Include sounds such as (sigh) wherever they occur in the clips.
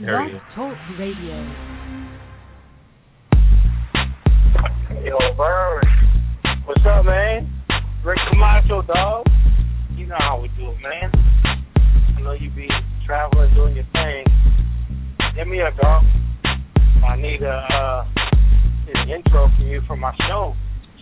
Blog Talk Radio. Yo, Bird. What's up, man? Rick Camacho, dog. You know how we do it, man. I know you be traveling, doing your thing. Hit me up, dog. I need a uh, an intro from you for my show,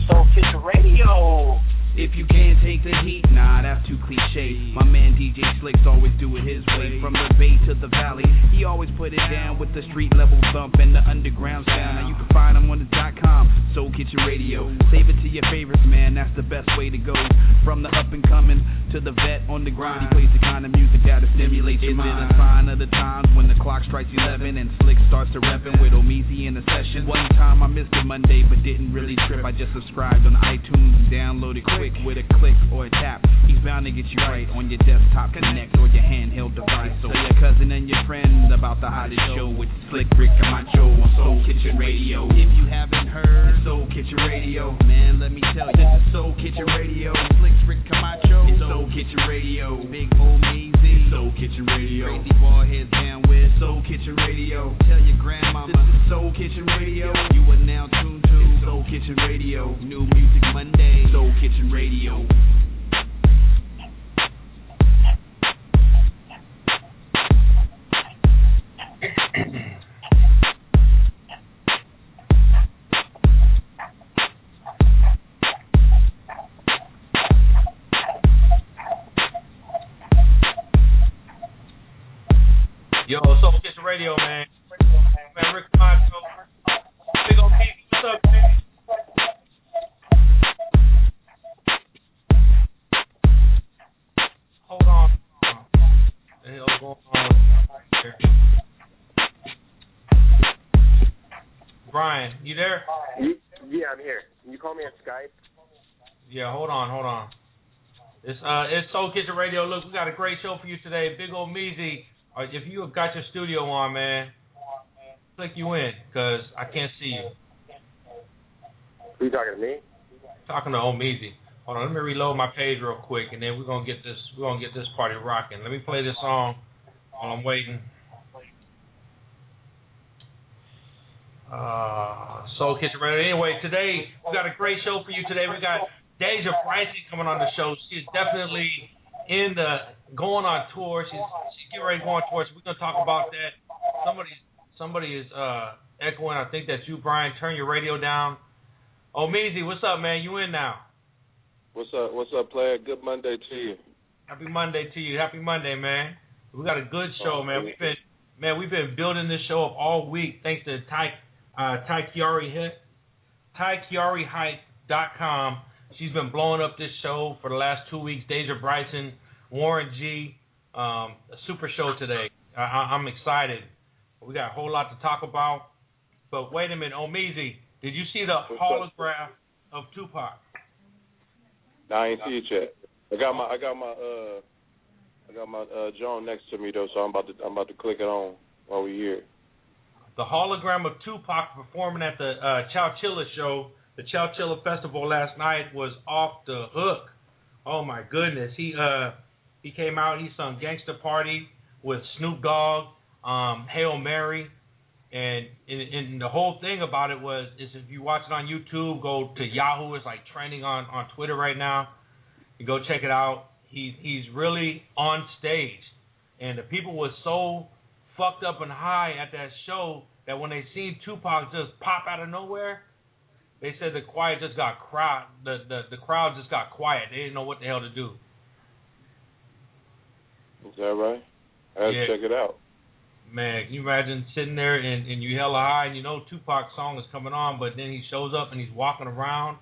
Soul Kitchen Radio. If you can't take the heat, nah, that's too cliche. My man DJ Slicks always do it his way. From the bay to the valley, he always put it down with the street level thump and the underground sound. Now you can find him on the dot com, Soul Kitchen Radio. Save it to your favorites, man, that's the best way to go. From the up and coming to the vet on the grind, he plays the kind of music that'll stimulate your mind. It's of the times when the clock strikes 11 and Slick starts to reppin' with Omeezy in the session. One time I missed a Monday, but didn't really trip. I just subscribed on iTunes and downloaded quick with a click or a tap. He's bound to get you right on your desktop connect or your handheld device. So your cousin and your friend about the hottest show with Slick Rick Camacho on Soul Kitchen Radio. If you haven't heard Soul Kitchen Radio, man, let me tell you, this is Soul Kitchen Radio. Slick Rick Camacho, it's Soul Kitchen Radio. Big old Meezy, Soul Kitchen Radio. Crazy ball heads down with Soul Kitchen Radio. Tell your grandmama, this is Soul Kitchen Radio. You are now tuned Soul Kitchen Radio. New music Monday, Soul Kitchen Radio. Call me on Skype? Yeah, hold on, hold on. It's uh, it's Soul Kitchen Radio. Look, we got a great show for you today. Big old Meezy. Uh, if you have got your studio on, man, click you in, cause I can't see you. Who you talking to me? Talking to old Meezy. Hold on, let me reload my page real quick, and then we're gonna get this. We're gonna get this party rocking. Let me play this song while I'm waiting. Uh, Soul Kitchen Radio. Anyway, today we've got a great show for you. Today we've got Deja Bryson coming on the show. She's definitely in the going on tour. She's she's getting ready to go on tour. So we're gonna talk about that. Somebody somebody is uh echoing. I think that's you, Brian. Turn your radio down. Oh, Meezy, what's up, man? You in now? What's up? What's up, player? Good Monday to you. Happy Monday to you. Happy Monday, man. We got a good show, man. We've been man, we've been building this show up all week thanks to Ty uh Ty Chiari. She's been blowing up this show for the last two weeks. Deja Bryson, Warren G, um, a super show today. I, I'm excited. We got a whole lot to talk about. But wait a minute, Omeezy, did you see the holograph of Tupac? Nah, I ain't see it yet. I got my I got my uh I got my uh John next to me though, so I'm about to I'm about to click it on while we here. The hologram of Tupac performing at the uh, Coachella show, the Coachella Festival last night was off the hook. Oh my goodness, he uh he came out, he sung Gangsta Party with Snoop Dogg, um, Hail Mary, and, and and the whole thing about it was is if you watch it on YouTube, go to Yahoo, it's like trending on on Twitter right now. You go check it out. He's he's really on stage, and the people were so fucked up and high at that show that when they seen Tupac just pop out of nowhere, they said the quiet just got crowd the, the the crowd just got quiet. They didn't know what the hell to do. Is that right? I have Yeah. to check it out. Man, can you imagine sitting there and, and you hella high and you know Tupac's song is coming on, but then he shows up and he's walking around.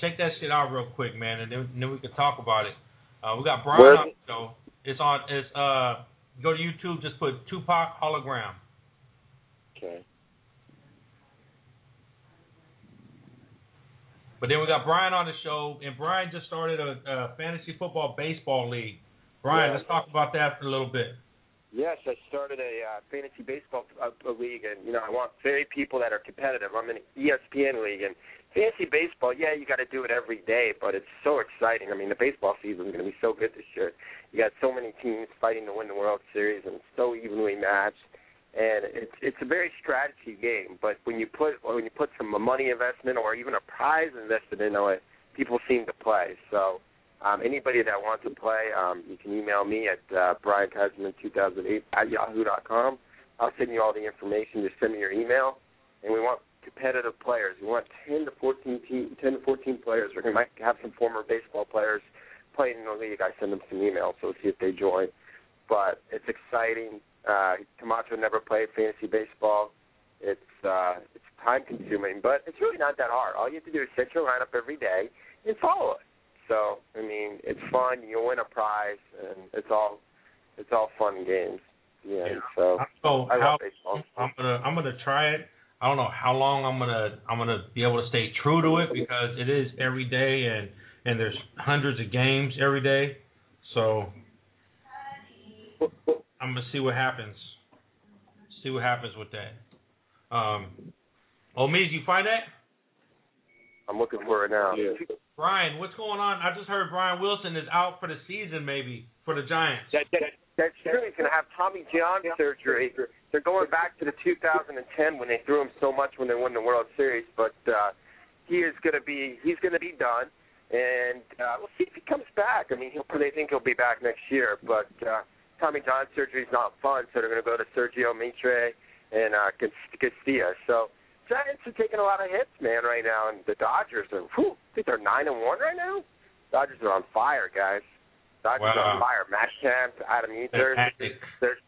Check that shit out real quick, man, and then, and then we can talk about it. Uh, we got Brian Where- on the show. It's on. It's uh. Go to YouTube. Just put Tupac hologram. Okay. But then we got Brian on the show, and Brian just started a, a fantasy football baseball league. Brian, Yeah. let's talk about that for a little bit. Yes, I started a uh, fantasy baseball uh, league, and you know I want very people that are competitive. I'm in an ESPN league, and fantasy baseball. Yeah, you got to do it every day, but it's so exciting. I mean, the baseball season is going to be so good this year. You got so many teams fighting to win the World Series, and so evenly matched. And it's a very strategy game. But when you put when you put some money investment or even a prize invested into it, people seem to play. So um, anybody that wants to play, um, you can email me at uh, Brian Kaiserman 2008 at yahoo.com. I'll send you all the information. Just send me your email, and we want competitive players. We want 10 to 14 team, 10 to 14 players. Going to have some former baseball players playing in the league. I send them some emails, so see if they join. But it's exciting. Uh, Camacho never played fantasy baseball. It's uh, it's time consuming, but it's really not that hard. All you have to do is set your lineup every day and follow it. So I mean, it's fun. You win a prize, and it's all it's all fun games. Yeah. Yeah. So So I how, love baseball. I'm gonna I'm gonna try it. I don't know how long I'm gonna I'm gonna be able to stay true to it because it is every day and and there's hundreds of games every day. So I'm gonna see what happens. See what happens with that. Um, oh, me, did you find that? I'm looking for it now. Yeah. Brian, what's going on? I just heard Brian Wilson is out for the season, maybe for the Giants. That, that, that's true. He's going to have Tommy John surgery. They're going back to the 2010 when they threw him so much when they won the World Series, but uh, he is going to be he's going to be done, and uh, we'll see if he comes back. I mean, he'll, they think he'll be back next year, but uh, Tommy John surgery is not fun, so they're going to go to Sergio Mitre and uh, Casilla. So Giants are taking a lot of hits, man, right now, and the Dodgers are. Whew, I think they're nine and one right now. Dodgers are on fire, guys. Dodgers are on fire. Matt Kemp, Andre Ethier, Fantastic. they're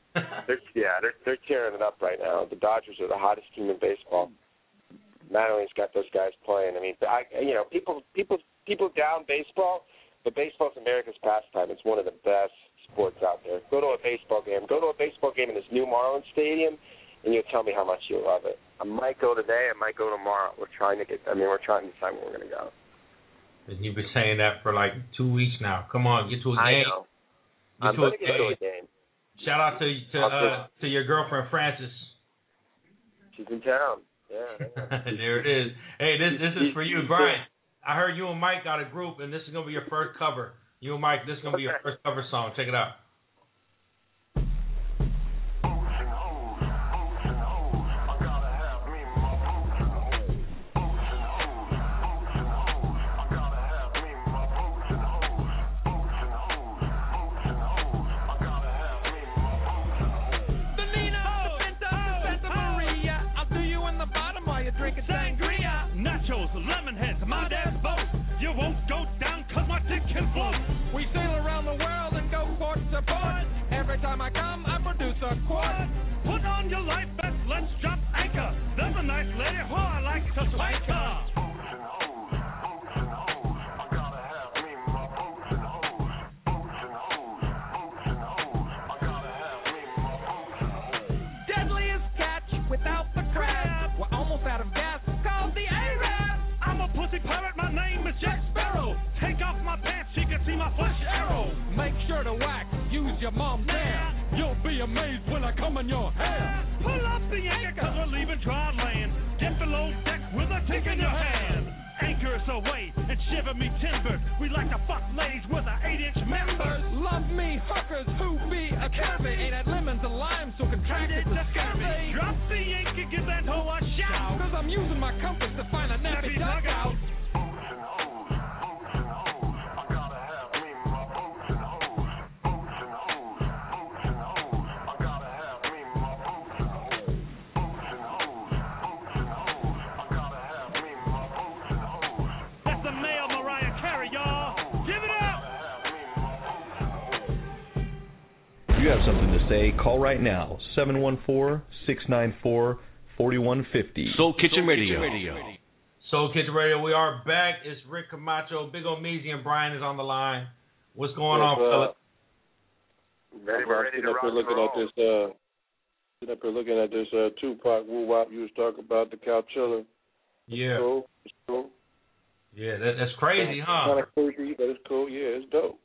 they're yeah, they're they're tearing it up right now. The Dodgers are the hottest team in baseball. Mattingly's got those guys playing. I mean, I you know people people people down baseball, but baseball's America's pastime. It's one of the best sports out there. Go to a baseball game. Go to a baseball game in this new Marlins Stadium, and you'll tell me how much you love it. I might go today. I might go tomorrow. We're trying to get. I mean, we're trying to decide where we're going to go. And you've been saying that for like two weeks now. Come on, get to a I game. I know. Get I'm to a going to get to a game. game. Shout out to to uh, to your girlfriend Frances. She's in town. Yeah. (laughs) there it is. Hey, this this is for you, Brian. I heard you and Mike got a group, and this is gonna be your first cover. You and Mike, this is gonna be your (laughs) first cover song. Check it out. Can float. We sail around the world and go port to port. Every time I come, I produce a quart. Put on your life vest, let's drop anchor. There's a nice lady who I like to swank call right now 714 694 4150. Soul Kitchen Radio. Soul Kitchen Radio, we are back. It's Rick Camacho, Big O Meezy, and Brian is on the line. What's going on, Yes, uh. Ready, we're ready to up rock here and looking roll. at this uh sitting up here looking at this uh Tupac Woo Wop you was talking about the cow chiller. Yeah, Cool. It's cool. yeah, that, that's crazy, huh? Kind of crazy, but it's cool. Yeah, it's dope.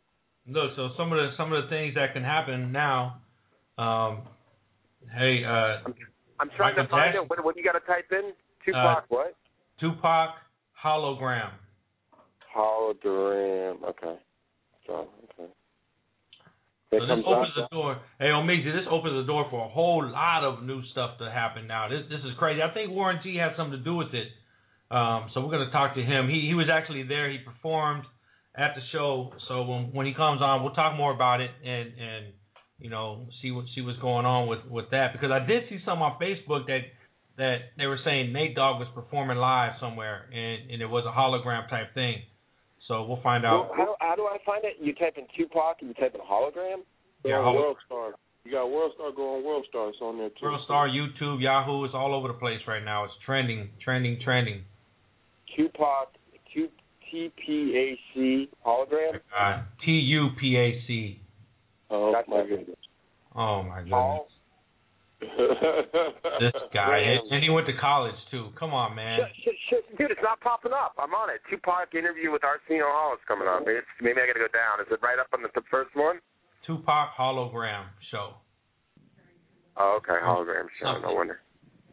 Look, so some of the some of the things that can happen now. Um, hey, uh, I'm trying to find Jackson. it. What, what you got to type in? Tupac, what? Tupac hologram. Hologram. Okay. So okay. So this opens the door. Hey, Omeezy, this opens the door for a whole lot of new stuff to happen now. This this is crazy. I think Warren G had something to do with it. Um, so we're gonna talk to him. He he was actually there. He performed at the show. So when when he comes on, we'll talk more about it and and you know see what see what's going on with with that because I did see some on Facebook that that they were saying Nate Dogg was performing live somewhere and and it was a hologram type thing. So we'll find out. Well, how, how do I find it? You type in Tupac and you type in hologram. Yeah, on holo- World Star. You got World Star. going World Star. It's on there too. World Star, YouTube, Yahoo, it's all over the place right now. It's trending, trending, trending. Tupac, Q T P A C hologram. Uh, T U P A C. Oh That's my it. goodness. Oh my goodness. Paul. (laughs) This guy, and, and he went to college too. Come on, man. Shit, shit, shit, dude, it's not popping up. I'm on it. Tupac interview with Arsenio Hall is coming up. Maybe, it's, maybe I got to go down. Is it right up on the, the first one? Tupac hologram show. Oh, okay. Hologram show. No wonder.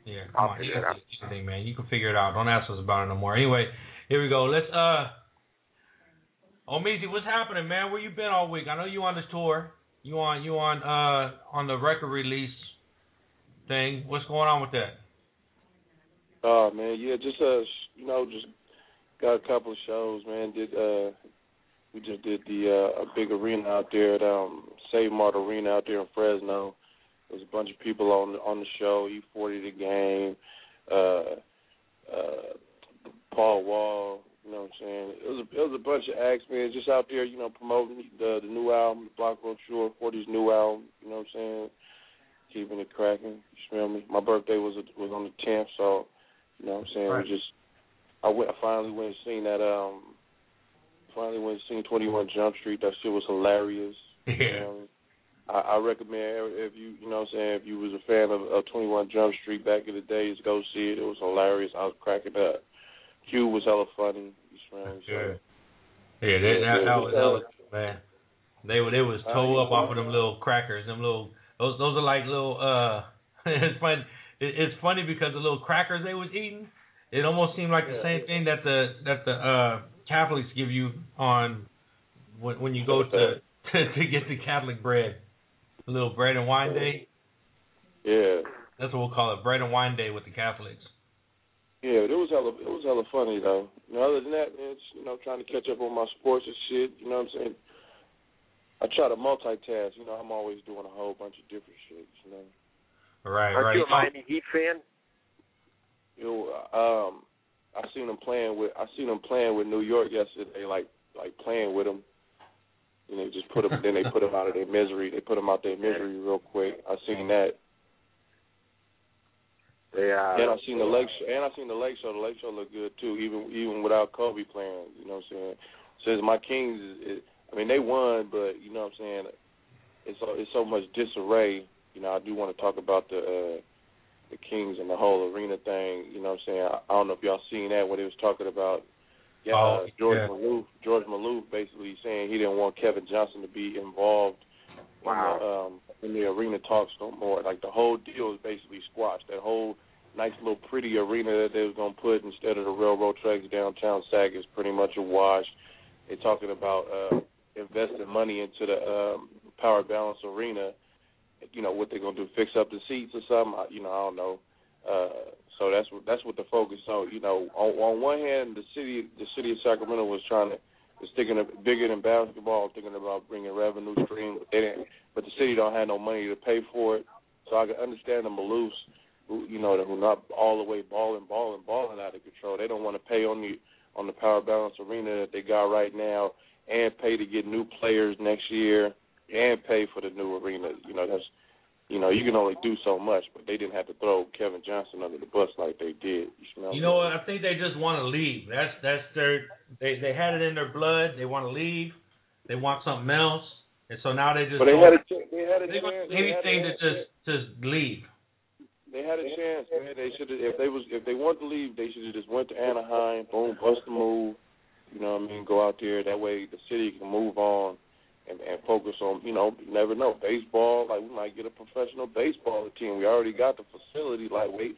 Yeah, I'll come on. You figure it can out. figure anything, man. You can figure it out. Don't ask us about it no more. Anyway, here we go. Let's uh. Omeezy, what's happening, man? Where you been all week? I know you on this tour. You on you on uh on the record release thing. What's going on with that? Oh man, yeah, just uh, you know, just got a couple of shows, man. Did uh, we just did the uh, a big arena out there at um Save Mart Arena out there in Fresno. There was a bunch of people on on the show. E40 the game, uh, uh, Paul Wall. You know what I'm saying? It was a, it was a bunch of acts, man. Just out there, you know, promoting the the new album, Block Brochure, 40's new album. You know what I'm saying? Keeping it cracking. You smell me? My birthday was was on the 10th, so you know what I'm saying. Right. We just I went. I finally went and seen that. Um, finally went and seen 21 Jump Street. That shit was hilarious. (laughs) You Yeah. know, I, I recommend if you you know what I'm saying if you was a fan of, of 21 Jump Street back in the days, go see it. It was hilarious. I was cracking up. Q was hella funny. Smell me? So, Yeah. Yeah, that, that, that was that was man. They were they was toe up off of them little crackers, them little those those are like little uh (laughs) it's funny it, it's funny because the little crackers they was eating, it almost seemed like the same thing that the that the uh Catholics give you on when when you go to (laughs) to, to get the Catholic bread. A little bread and wine day. Yeah. That's what we'll call it, bread and wine day with the Catholics. Yeah, but it was hella it was hella funny though. You know, other than that, man, it's you know, trying to catch up on my sports and shit, you know what I'm saying? I try to multitask, you know, I'm always doing a whole bunch of different shit, you know. Right, Aren't right. you a Miami Heat fan? You know, um I seen them playing with I seen them playing with New York yesterday, like like playing with them. And they just put them. then they put them out of their misery. They put them out their misery real quick. I seen that. They, uh, And I seen the lake show, and I seen the lake show. The lake show looked good too, even even without Kobe playing. You know what I'm saying? Since my Kings, is, is, I mean they won, but you know what I'm saying? It's so it's so much disarray. You know, I do want to talk about the uh, the Kings and the whole arena thing. You know what I'm saying? I, I don't know if y'all seen that when they was talking about. Yeah, Oh, uh, George yeah. Maloof. George Maloof basically saying he didn't want Kevin Johnson to be involved Wow. in the, um, in the arena talks no more. Like the whole deal is basically squashed. That whole nice little pretty arena that they was gonna put instead of the railroad tracks downtown Sac is pretty much a wash. They're talking about uh investing money into the um power balance arena. You know what they're gonna do? Fix up the seats or something? I- You know I don't know. Uh, so that's what that's what the focus. So you know on, on one hand the city the city of Sacramento was trying to was thinking of bigger than basketball, thinking about bringing revenue stream, but they didn't. But the city don't have no money to pay for it. So I can understand the Maloofs, who you know, who not all the way balling, balling, balling out of control. They don't want to pay on the on the power balance arena that they got right now, and pay to get new players next year, and pay for the new arena. You know, that's you know, you can only do so much, but they didn't have to throw Kevin Johnson under the bus like they did. You, smell You know what? I think they just want to leave. That's that's their they they had it in their blood. They want to leave. They want something else, and so now they just But they had a ch- they had a they chance. Anything to just just leave. They had a chance, man. They should have if they was if they wanted to leave, they should have just went to Anaheim, boom, bust a move. You know what I mean? Go out there. That way the city can move on and, and focus on, you know, you never know. Baseball, like we might get a professional baseball team. We already got the facility, like wait,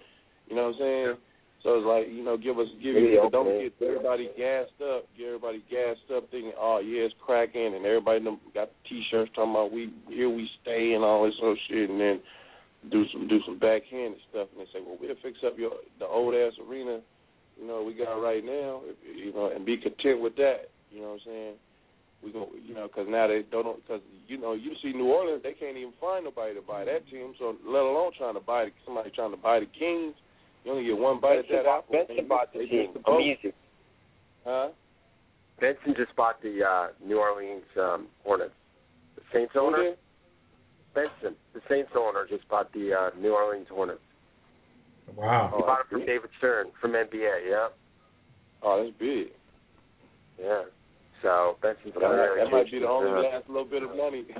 you know what I'm saying? So it's like you know, give us give you open don't get everybody gassed up, get everybody gassed up thinking, oh yeah, it's cracking, and everybody got T-shirts talking about we here we stay and all this sort of shit, and then do some do some backhanded stuff, and they say, well, we'll fix up your the old ass arena, you know, we got right now, you know, and be content with that. You know what I'm saying? We go, you know, because now they don't, because you know, you see New Orleans, they can't even find nobody to buy that team. So let alone trying to buy somebody trying to buy the Kings. You only get one bite at Benson that bought, apple. Benson bought the They team. the. Amazing. Huh? Benson just bought the uh, New Orleans um, Hornets. The Saints Who owner. did? Benson, the Saints owner, just bought the uh, New Orleans Hornets. Wow. He bought it from David Stern from NBA. Yeah, Oh, that's big. yeah. So Benson's That, might- a that might be the only last little bit of money. (laughs)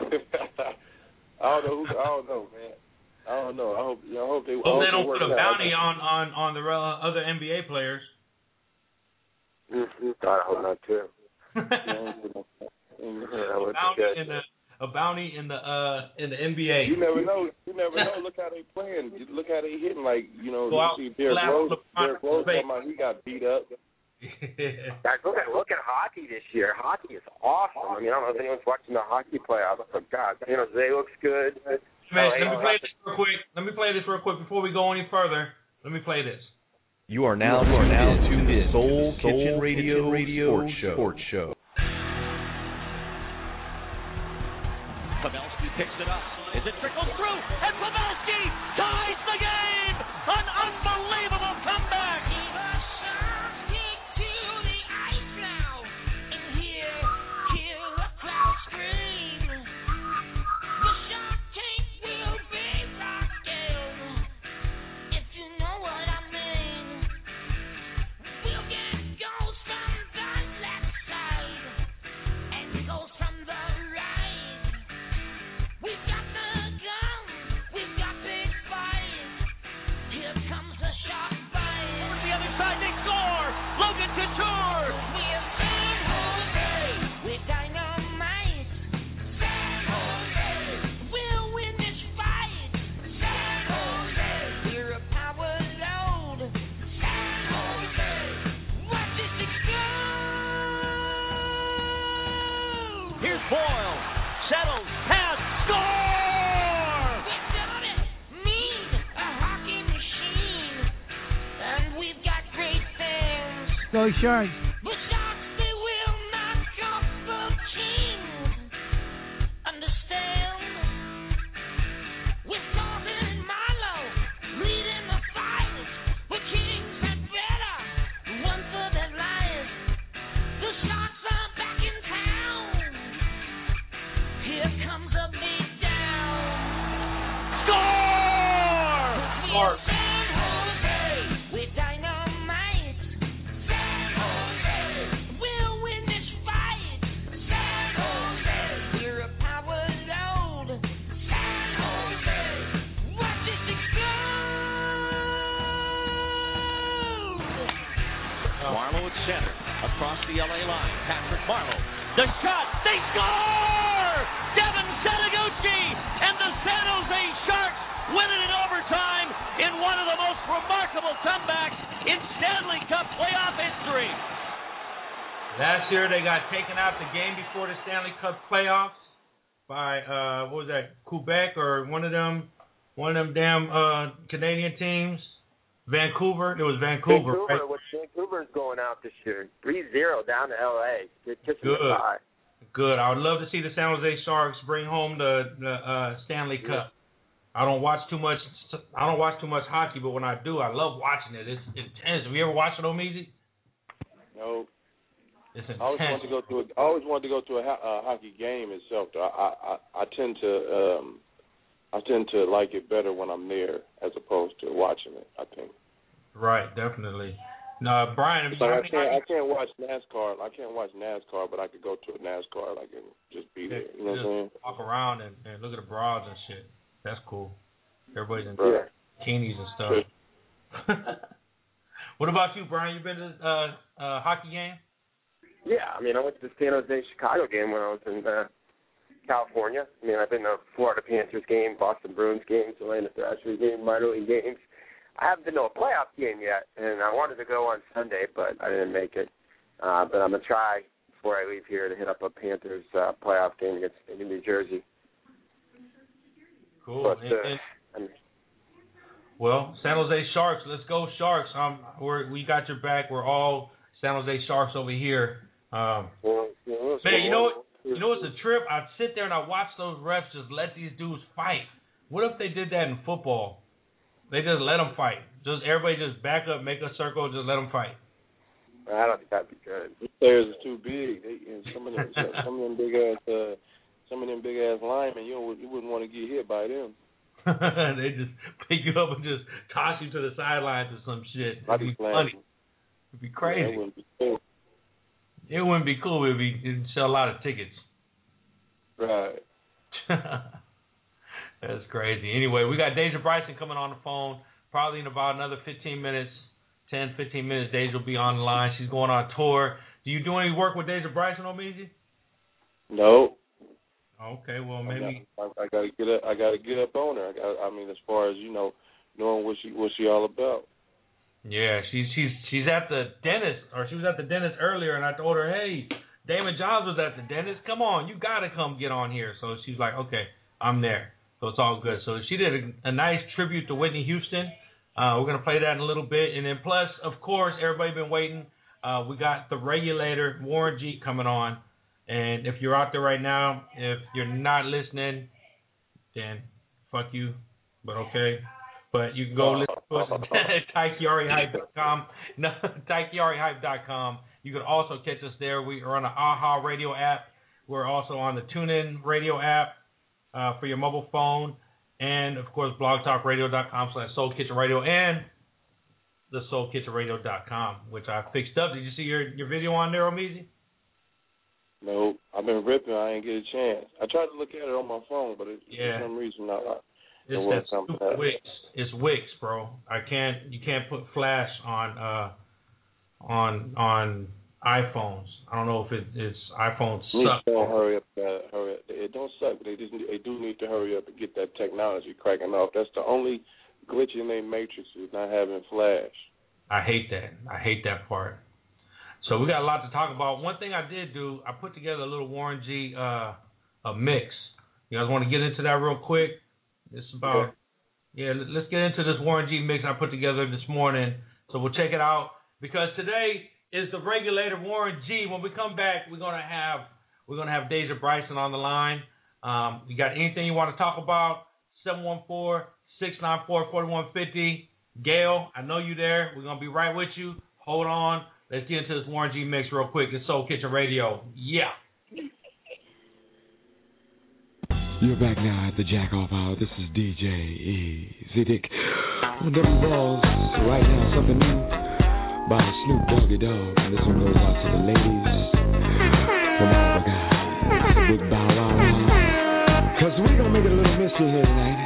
I don't know. Who, I don't know, man. I don't know. I hope. I hope they. I Hope hope they it don't put a out. bounty on on on the uh, other NBA players. Mhm. I hope not too. (laughs) Yeah, That bounty in the a bounty in the uh in the NBA. You never know. You never (laughs) know. Look how they playing. You Look how they hitting. Like you know, Go out, you see Derrick slap Rose. LeBron Derrick Rose face. talking he got beat up. Guys, look at look at hockey this year. Hockey is awesome. I mean, I don't know if anyone's watching the hockey playoffs, but God, San Jose looks good. Man, Oh, let me oh, play this real quick. Let me play this real quick before we go any further. Let me play this. You are now you are now tuned in to Soul Kitchen Radio Radio Sports Show. Sports Show. Sharks, the Stanley Cup playoffs by uh what was that Quebec or one of them one of them damn uh Canadian teams. Vancouver. It was Vancouver, Vancouver, right? what Vancouver's going out this year, three zero down to L.A. They're kissing Good. Good. I would love to see the San Jose Sharks bring home the the uh Stanley Cup. I don't watch too much I don't watch too much hockey, but when I do, I love watching it. It's intense. Have you ever watched it on Easy? No, I always wanted to go to a. I always wanted to go to a, a hockey game itself. Though I, I I tend to um I tend to like it better when I'm there as opposed to watching it. I think. Right, definitely. No, Brian, It's like I can't I can't watch NASCAR. I can't watch NASCAR, but I could go to a NASCAR. Like and just be there. You know what I'm saying? Walk around and, and look at the broads and shit. That's cool. Everybody's in Right. bikinis and stuff. (laughs) what about you, Brian? You been to uh uh hockey game? Yeah, I mean, I went to the San Jose Chicago game when I was in uh, California. I mean, I've been to Florida Panthers game, Boston Bruins games, Atlanta Thrashers game, minor league games. I haven't been to a playoff game yet, and I wanted to go on Sunday, but I didn't make it. Uh, but I'm gonna try before I leave here to hit up a Panthers uh, playoff game against in New Jersey. Cool. But And- uh, and- I mean, well, San Jose Sharks. Let's go Sharks. Um, we're we got your back. We're all San Jose Sharks over here. Um, well, Man, you know what? You know what's a trip? I'd sit there and I watch those refs just let these dudes fight. What if they did that in football? They just let them fight. Just everybody just back up, make a circle, just let them fight. I don't think that'd be good. These players is too big. They, and some of them, some of them big ass, uh, some of them big ass linemen. You don't, you wouldn't want to get hit by them. (laughs) they just pick you up and just toss you to the sidelines or some shit. It'd be be funny. It'd be crazy. wouldn't be cool. It wouldn't be cool. It'd be it'd sell a lot of tickets. Right. (laughs) That's crazy. Anyway, we got Deja Bryson coming on the phone probably in about another 15 minutes, 10, 15 minutes. Deja will be on the line. She's going on tour. Do you do any work with Deja Bryson, Omeezy? No. Okay, well I maybe. got, I, I got to get up. I got to get up on her. I, got, I mean, as far as you know, knowing what she what she all about. Yeah, she's she's she's at the dentist, or she was at the dentist earlier, and I told her, hey, Damon Johns was at the dentist. Come on, you gotta come get on here. So she's like, okay, I'm there. So it's all good. So she did a, a nice tribute to Whitney Houston. Uh, we're gonna play that in a little bit, and then plus, of course, everybody been waiting. Uh, we got the regulator Warren G coming on, and if you're out there right now, if you're not listening, then fuck you. But okay. But you can go listen to us at (laughs) TykeYariHype.com. (laughs) No. You can also catch us there. We are on the AHA radio app. We're also on the TuneIn radio app uh, for your mobile phone. And, of course, blogtalkradio.com slash Soul Kitchen Radio and the SoulKitchenRadio.com, which I fixed up. Did you see your, your video on there, Omeezy? No, I've been ripping. I ain't get a chance. I tried to look at it on my phone, but it, Yeah. for some reason, I, It's that something else. Wix. It's Wix, bro. I can't. You can't put Flash on uh on on iPhones. I don't know if it, it's iPhones suck. don't hurry up. Uh, hurry up. It don't suck, but they just they do need to hurry up and get that technology cracking off. That's the only glitch in their matrix is not having flash. I hate that. I hate that part. So we got a lot to talk about. One thing I did do, I put together a little Warren G uh a mix. You guys want to get into that real quick? It's about yeah. let- Let's get into this Warren G mix I put together this morning. So we'll check it out because today is the regulator Warren G. When we come back, we're gonna have we're gonna have Deja Bryson on the line. Um, you got anything you want to talk about? 714-694-4150. Gail, I know you there. We're gonna be right with you. Hold on. Let's get into this Warren G mix real quick. It's Soul Kitchen Radio. Yeah. You're back now at the Jack Off Hour. This is DJ Easy Dick. On the balls right now, something new by Snoop Doggy Dogg. And this one goes out to the ladies from all the guys. Big bow wow wow. Cause we gonna make it a little mystery here tonight.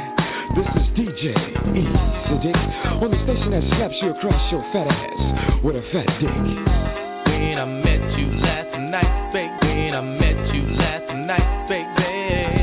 This is DJ Easy Dick on the station that slaps you across your fat ass with a fat dick. When I met you last night, baby. When I met you last night, baby.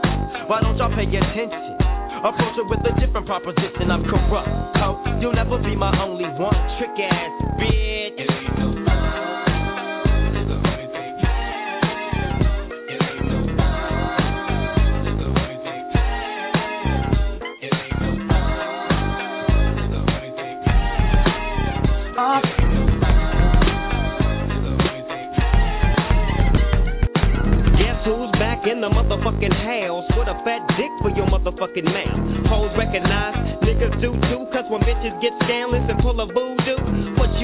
Why don't y'all pay attention? Approach it with a different proposition. I'm corrupt. Ho, you'll never be my only one. Trick ass bitch. With a fat dick for your motherfucking mouth? Hoes recognize, niggas do too, cause when bitches get scandalous and pull a voodoo,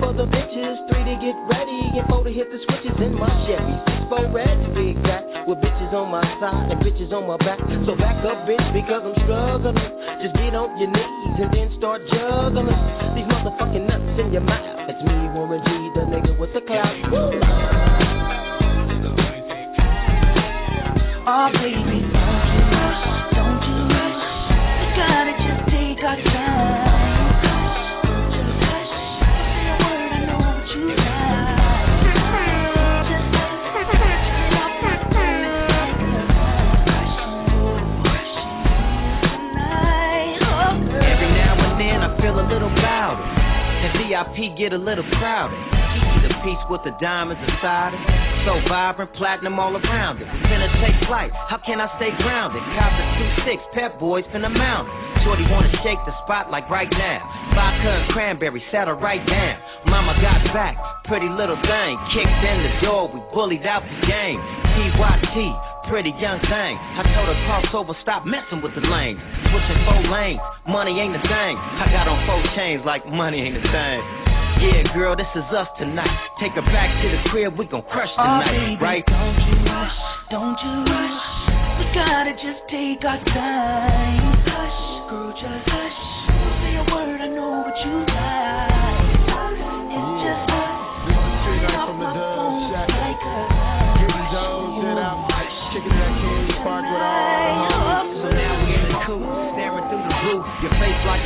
for the bitches, three to get ready, and four to hit the switches in my Chevy. Six for red to be exact, with bitches on my side and bitches on my back. So back up, bitch, because I'm struggling. Just get on your knees and then start juggling these motherfucking nuts in your mouth. It's me, Warren G, the nigga with the clout. Oh, baby, VIP get a little crowded. Kiki the piece with the diamonds inside it. So vibrant, platinum all around it. Finna take flight, how can I stay grounded? Cop the 2-6, pep boys finna mount it. Shorty wanna shake the spot like right now. Vodka and cranberry, settle right down. Mama got back, pretty little thing. Kicked in the door, we bullied out the game. TYT, pretty young thing. I told her cross over, stop messing with the lanes. Switching four lanes, money ain't the thing. I got on four chains like money ain't the thing. Yeah, girl, this is us tonight. Take her back to the crib, we gon' crush tonight, Oh, tonight, baby, right? Don't you rush, don't you rush. We gotta just take our time. Hush, girl, just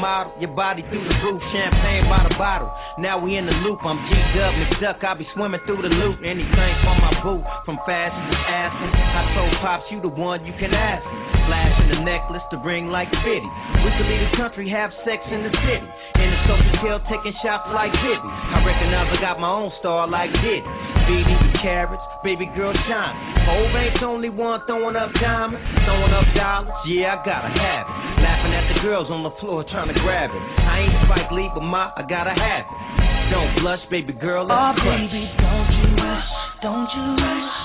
model, your body through the roof. Champagne by the bottle. Now we in the loop. I'm G'd up, McDuck. I be swimming through the loop. Anything for my boo, from fast to asking. I told pops you the one you can ask. Flashing the necklace, the ring like fitty. We could leave the country, have sex in the city. In the social kill, taking shots like Bibby. I recognize I got my own star like Diddy. Feeding you carrots, baby girl shine. Hove ain't the only one throwing up diamonds, throwing up dollars. Yeah, I gotta have it. Laughing at the girls on the floor trying to grab it. I ain't Spike Lee, but ma, I gotta have it. Don't blush, baby girl. Oh, crush. baby, don't you rush, don't you rush.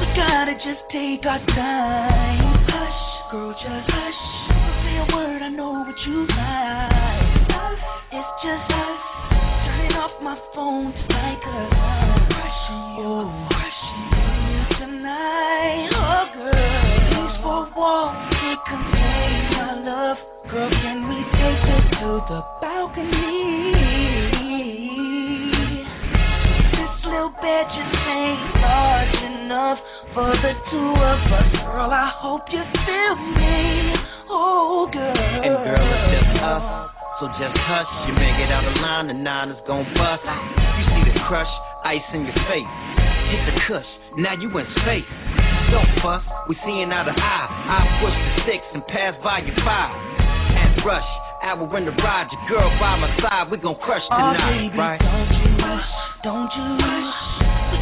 We gotta just take our time. Hush, girl, just hush. Don't say a word, I know what you like. It's just us. Turning off my phone, it's like a for the two of us. Girl, I hope you feel me. Oh, girl. And girl, it's just us. So just hush, You man get out of line, the nine is gon' bust. You see the crush, ice in your face. Hit the cush, now you in space. Don't fuss, we seeing out of eye. I push the six and pass by your five. At rush, hour in the ride, your girl by my side, we gon' crush oh, tonight, Oh, baby, right? don't you rush, don't you rush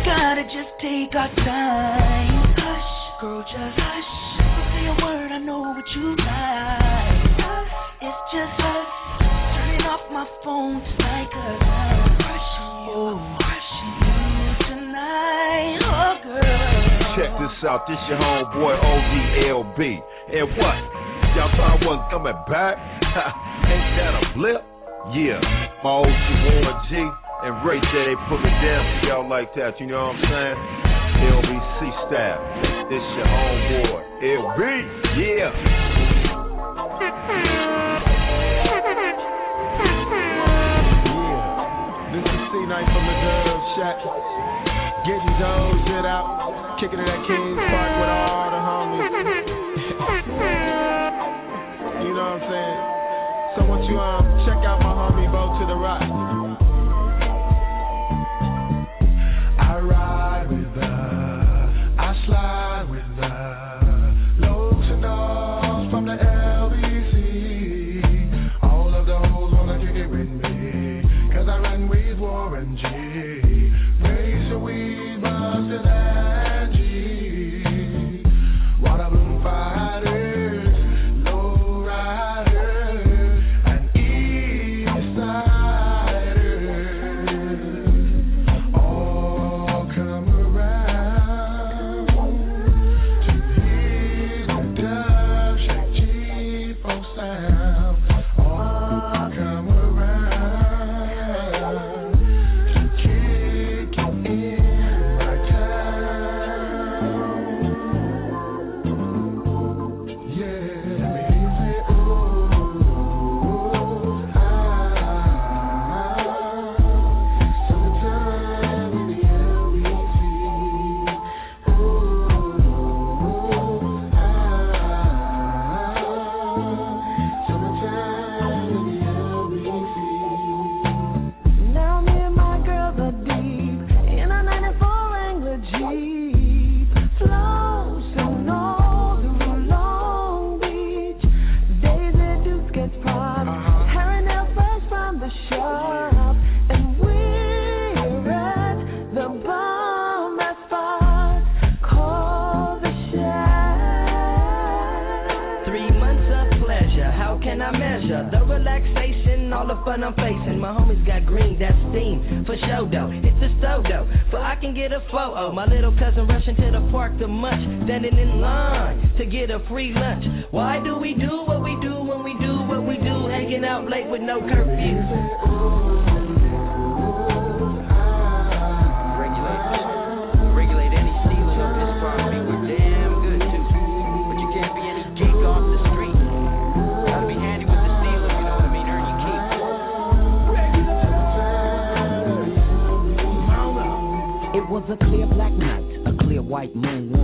gotta just take our time. Hush, girl, just hush. Don't say a word, I know what you like. It's just us. Turning off my phone. Oh. oh Check this out, this your homeboy ODLB. And what? Y'all thought I wasn't coming back? (laughs) Ain't that a blip? Yeah, my old G. And Ray said they put me down for y'all like that, you know what I'm saying? LBC style, this your homeboy, LB, yeah. night from the dub shack. Getting those shit out, kicking it at King's Park with all the homies. you know what I'm saying? So once you um check out my homie Bo to the rock. one I'm facing. My homies got green, that's steam. For show though, it's a sodo. For I can get a photo. Oh, my little cousin rushing to the park to munch. Standing in line to get a free lunch. Why do we do what we do when we do what we do? Hanging out late with no curfew. white moon.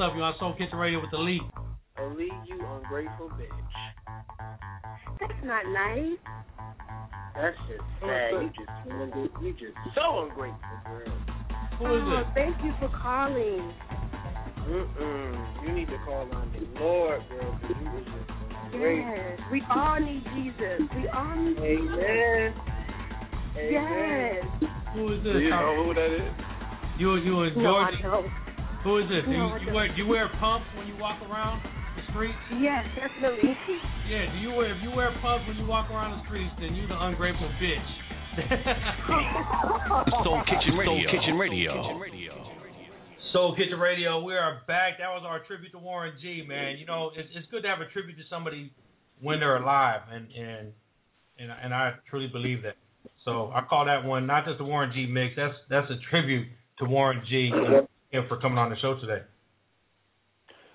What's up, you on Soul Kitchen Radio with the lead? I'll leave you ungrateful bitch. That's not nice. That's just sad. You just you just so ungrateful, girl. Who is oh, it? Thank you for calling. Mm-mm. You need to call on the Lord, girl, because you was just great. Yes. We all need Jesus. We all need Jesus. Amen. Yes. Who is this? Do you know who that is? You, you and George. No, who is this? You, you, wear do you wear pumps when you walk around the streets? Yes, definitely. Yeah, do you wear if you wear pumps when you walk around the streets, then you the ungrateful bitch. (laughs) Soul Kitchen Radio. Soul Kitchen Radio. Soul Kitchen Radio. We are back. That was our tribute to Warren G. Man, you know it's, it's good to have a tribute to somebody when they're alive, and and and and I truly believe that. So I call that one not just the Warren G. mix. That's that's a tribute to Warren G and, and for coming on the show today.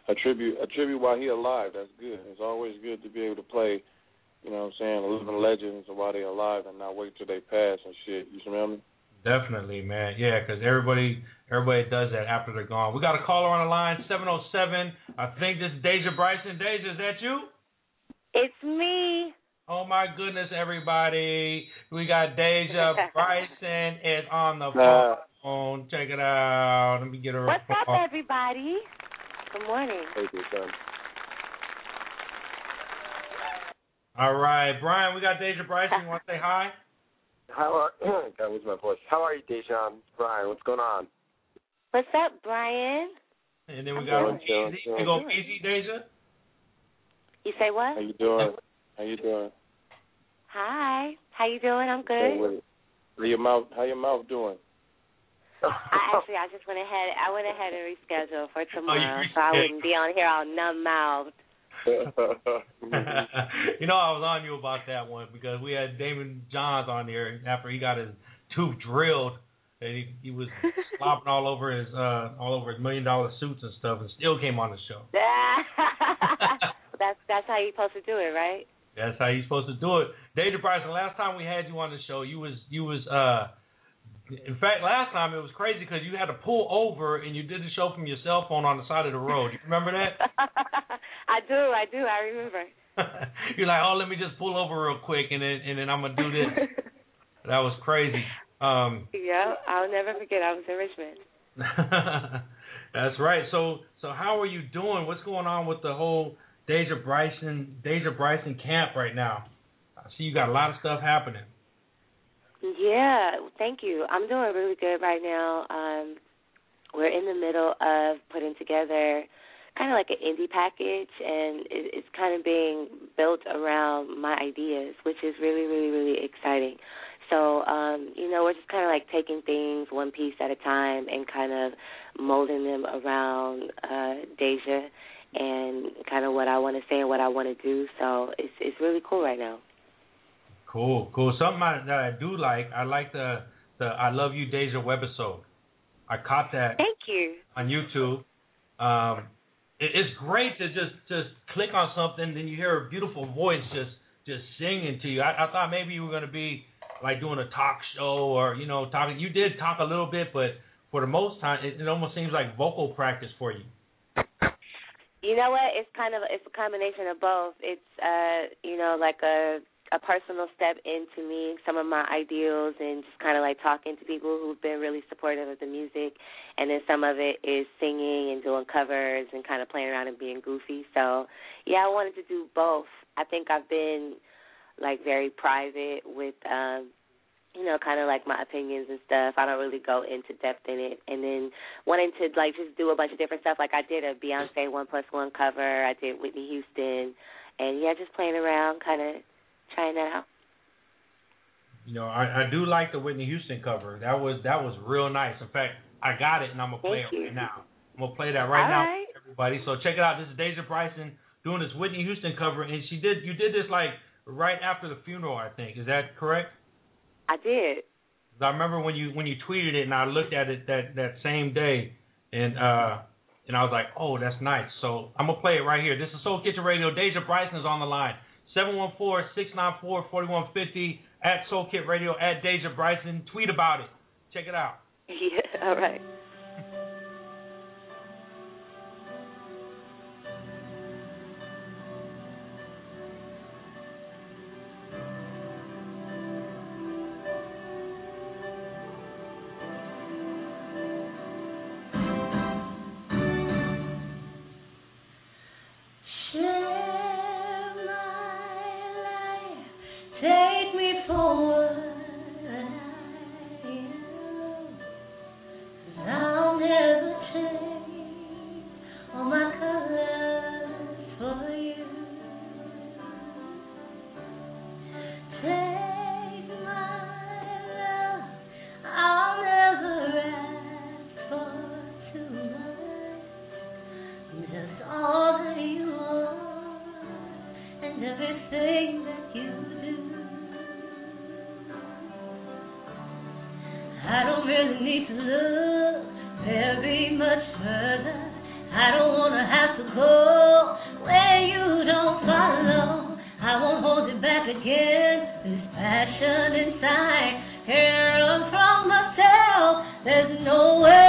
A tribute, a tribute while he alive. That's good. It's always good to be able to play, you know what I'm saying, living legends while they're alive and not wait till they pass and shit. You smell me? Definitely, man. Yeah, because everybody everybody does that after they're gone. We got a caller on the line, 707. I think this is Deja Bryson. Deja, is that you? It's me. Oh my goodness, everybody! We got Deja (laughs) Bryson is on the Nah. Phone. Check it out. Let me get her. What's up, everybody? Good morning. Thank you, son. All right, Brian. We got Deja Bryson. You want to say hi? (laughs) How are (clears throat) God, what's my voice? How are you, Dejan? Brian, what's going on? What's up, Brian? And then we I'm got doing good, Easy. good. You go easy, Deja. You say what? How you doing? How you doing? Hi. How you doing? I'm Hey, good. what- How your mouth? How your mouth doing? I (laughs) actually, I just went ahead. I went ahead and rescheduled for tomorrow, you so I wouldn't be on here all numb mouthed. (laughs) you know, I was on you about that one because we had Damon Johns on here after he got his tooth drilled, and he, he was (laughs) slopping all over his uh all over his million dollar suits and stuff, and still came on the show. that's that's how you're supposed to do it, right? That's how you're supposed to do it. Deja Bryson, last time we had you on the show, you was you was uh in fact last time it was crazy because you had to pull over and you did the show from your cell phone on the side of the road. You remember that? (laughs) I do, I do, I remember. (laughs) You're like, oh, let me just pull over real quick and then and then I'm gonna do this. (laughs) that was crazy. Um, yeah, I'll never forget. I was in Richmond. that's right. So so how are you doing? What's going on with the whole Deja Bryson Deja Bryson camp right now? I see you got a lot of stuff happening. Yeah, thank you. I'm doing really good right now. Um, we're in the middle of putting together kind of like an indie package, and it, it's kind of being built around my ideas, which is really, really, really exciting. So, um, you know, we're just kind of like taking things one piece at a time and kind of molding them around uh, Deja and kind of what I want to say and what I want to do. So it's it's really cool right now. Cool, cool. Something I, that I do like, I like the the I Love You Deja webisode. I caught that Thank you. on YouTube. Um, it, it's great to just just click on something, then you hear a beautiful voice just just singing to you. I, I thought maybe you were gonna be like doing a talk show or you know talking. You did talk a little bit, but for the most time, it, it almost seems like vocal practice for you. You know what? It's kind of it's a combination of both. It's uh, you know, like a a personal step into me, some of my ideals, and just kind of like talking to people who've been really supportive of the music. And then some of it is singing and doing covers and kind of playing around and being goofy. So yeah, I wanted to do both. I think I've been like very private with um you know, kind of like my opinions and stuff. I don't really go into depth in it. And then wanting to like just do a bunch of different stuff. Like I did a Beyonce One Plus One cover. I did Whitney Houston, and yeah, just playing around, kind of trying that out. You know, I, I do like the Whitney Houston cover. That was that was real nice. In fact, I got it and I'm gonna play Thank it you. right now. I'm gonna play that right All now, right. everybody. So check it out. This is Deja Bryson doing this Whitney Houston cover, and she did you did this like right after the funeral, I think. Is that correct? I did. I remember when you when you tweeted it, and I looked at it that that same day, and uh and I was like, oh, that's nice. So I'm gonna play it right here. This is Soul Kitchen Radio. Deja Bryson is on the line. 714-694-4150 at Soul Kit Radio at Deja Bryson. Tweet about it. Check it out. (laughs) Yeah. All right. Again. This passion inside can't from myself. There's nowhere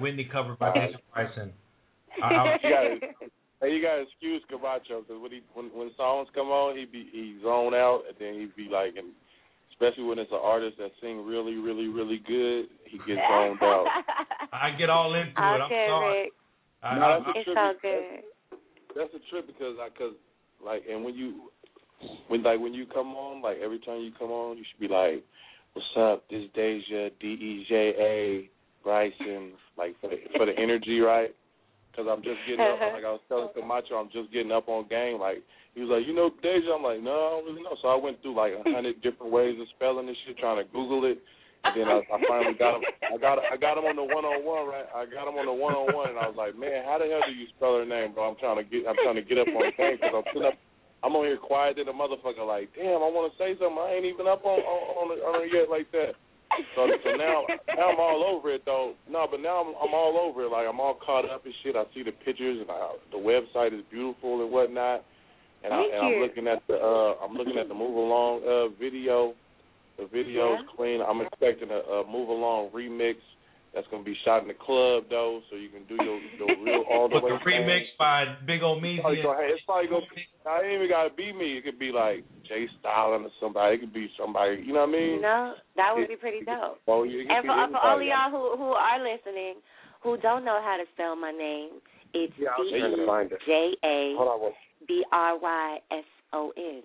along. That was that Whitney covered by Bishop Bryson. (laughs) I- I- hey, you gotta excuse Camacho because when he when when songs come on, he be he zone out and then he be like, and especially when it's an artist that sing really really really good, he gets zoned out. (laughs) I get all into it. I'm sorry. Rick. I, No, that's a It's trip. all good. That's a trip because I cause like and when you when like when you come on like every time you come on you should be like, what's up? This Deja D E J A Bryson like for the for the energy right. Because I'm just getting up, uh-huh. like I was telling Camacho, I'm just getting up on game. Like he was like, you know, Deja. I'm like, no, I don't really know. So I went through like a hundred different ways of spelling this shit, trying to Google it. And then I, I finally got him. I got I got him on the one on one, right? I got him on the one on one, and I was like, man, how the hell do you spell her name, bro? I'm trying to get I'm trying to get up on game because I'm sitting up. I'm on here quiet than a motherfucker. Like, damn, I want to say something. I ain't even up on on on, on her yet like that. So, so now, now I'm all over it though. No, but now I'm, I'm all over it. Like I'm all caught up and shit. I see the pictures and I, the website is beautiful and whatnot. And, I, Thank and I'm looking at the uh I'm looking at the move along uh video. The video is clean. I'm expecting a, a move along remix that's gonna be shot in the club though, so you can do your, your (laughs) real all the With way. the remix by Big Omeezy. Probably hey, it's probably gonna be. I ain't even gotta be me. It could be like Jay Stalin or somebody. It could be somebody. You know what I mean? No, that would be pretty dope. Oh, you And for, uh, for all of y'all who who are listening, who don't know how to spell my name, it's Yeah, I was trying to find D it. J A Hold on one. B R Y S O N.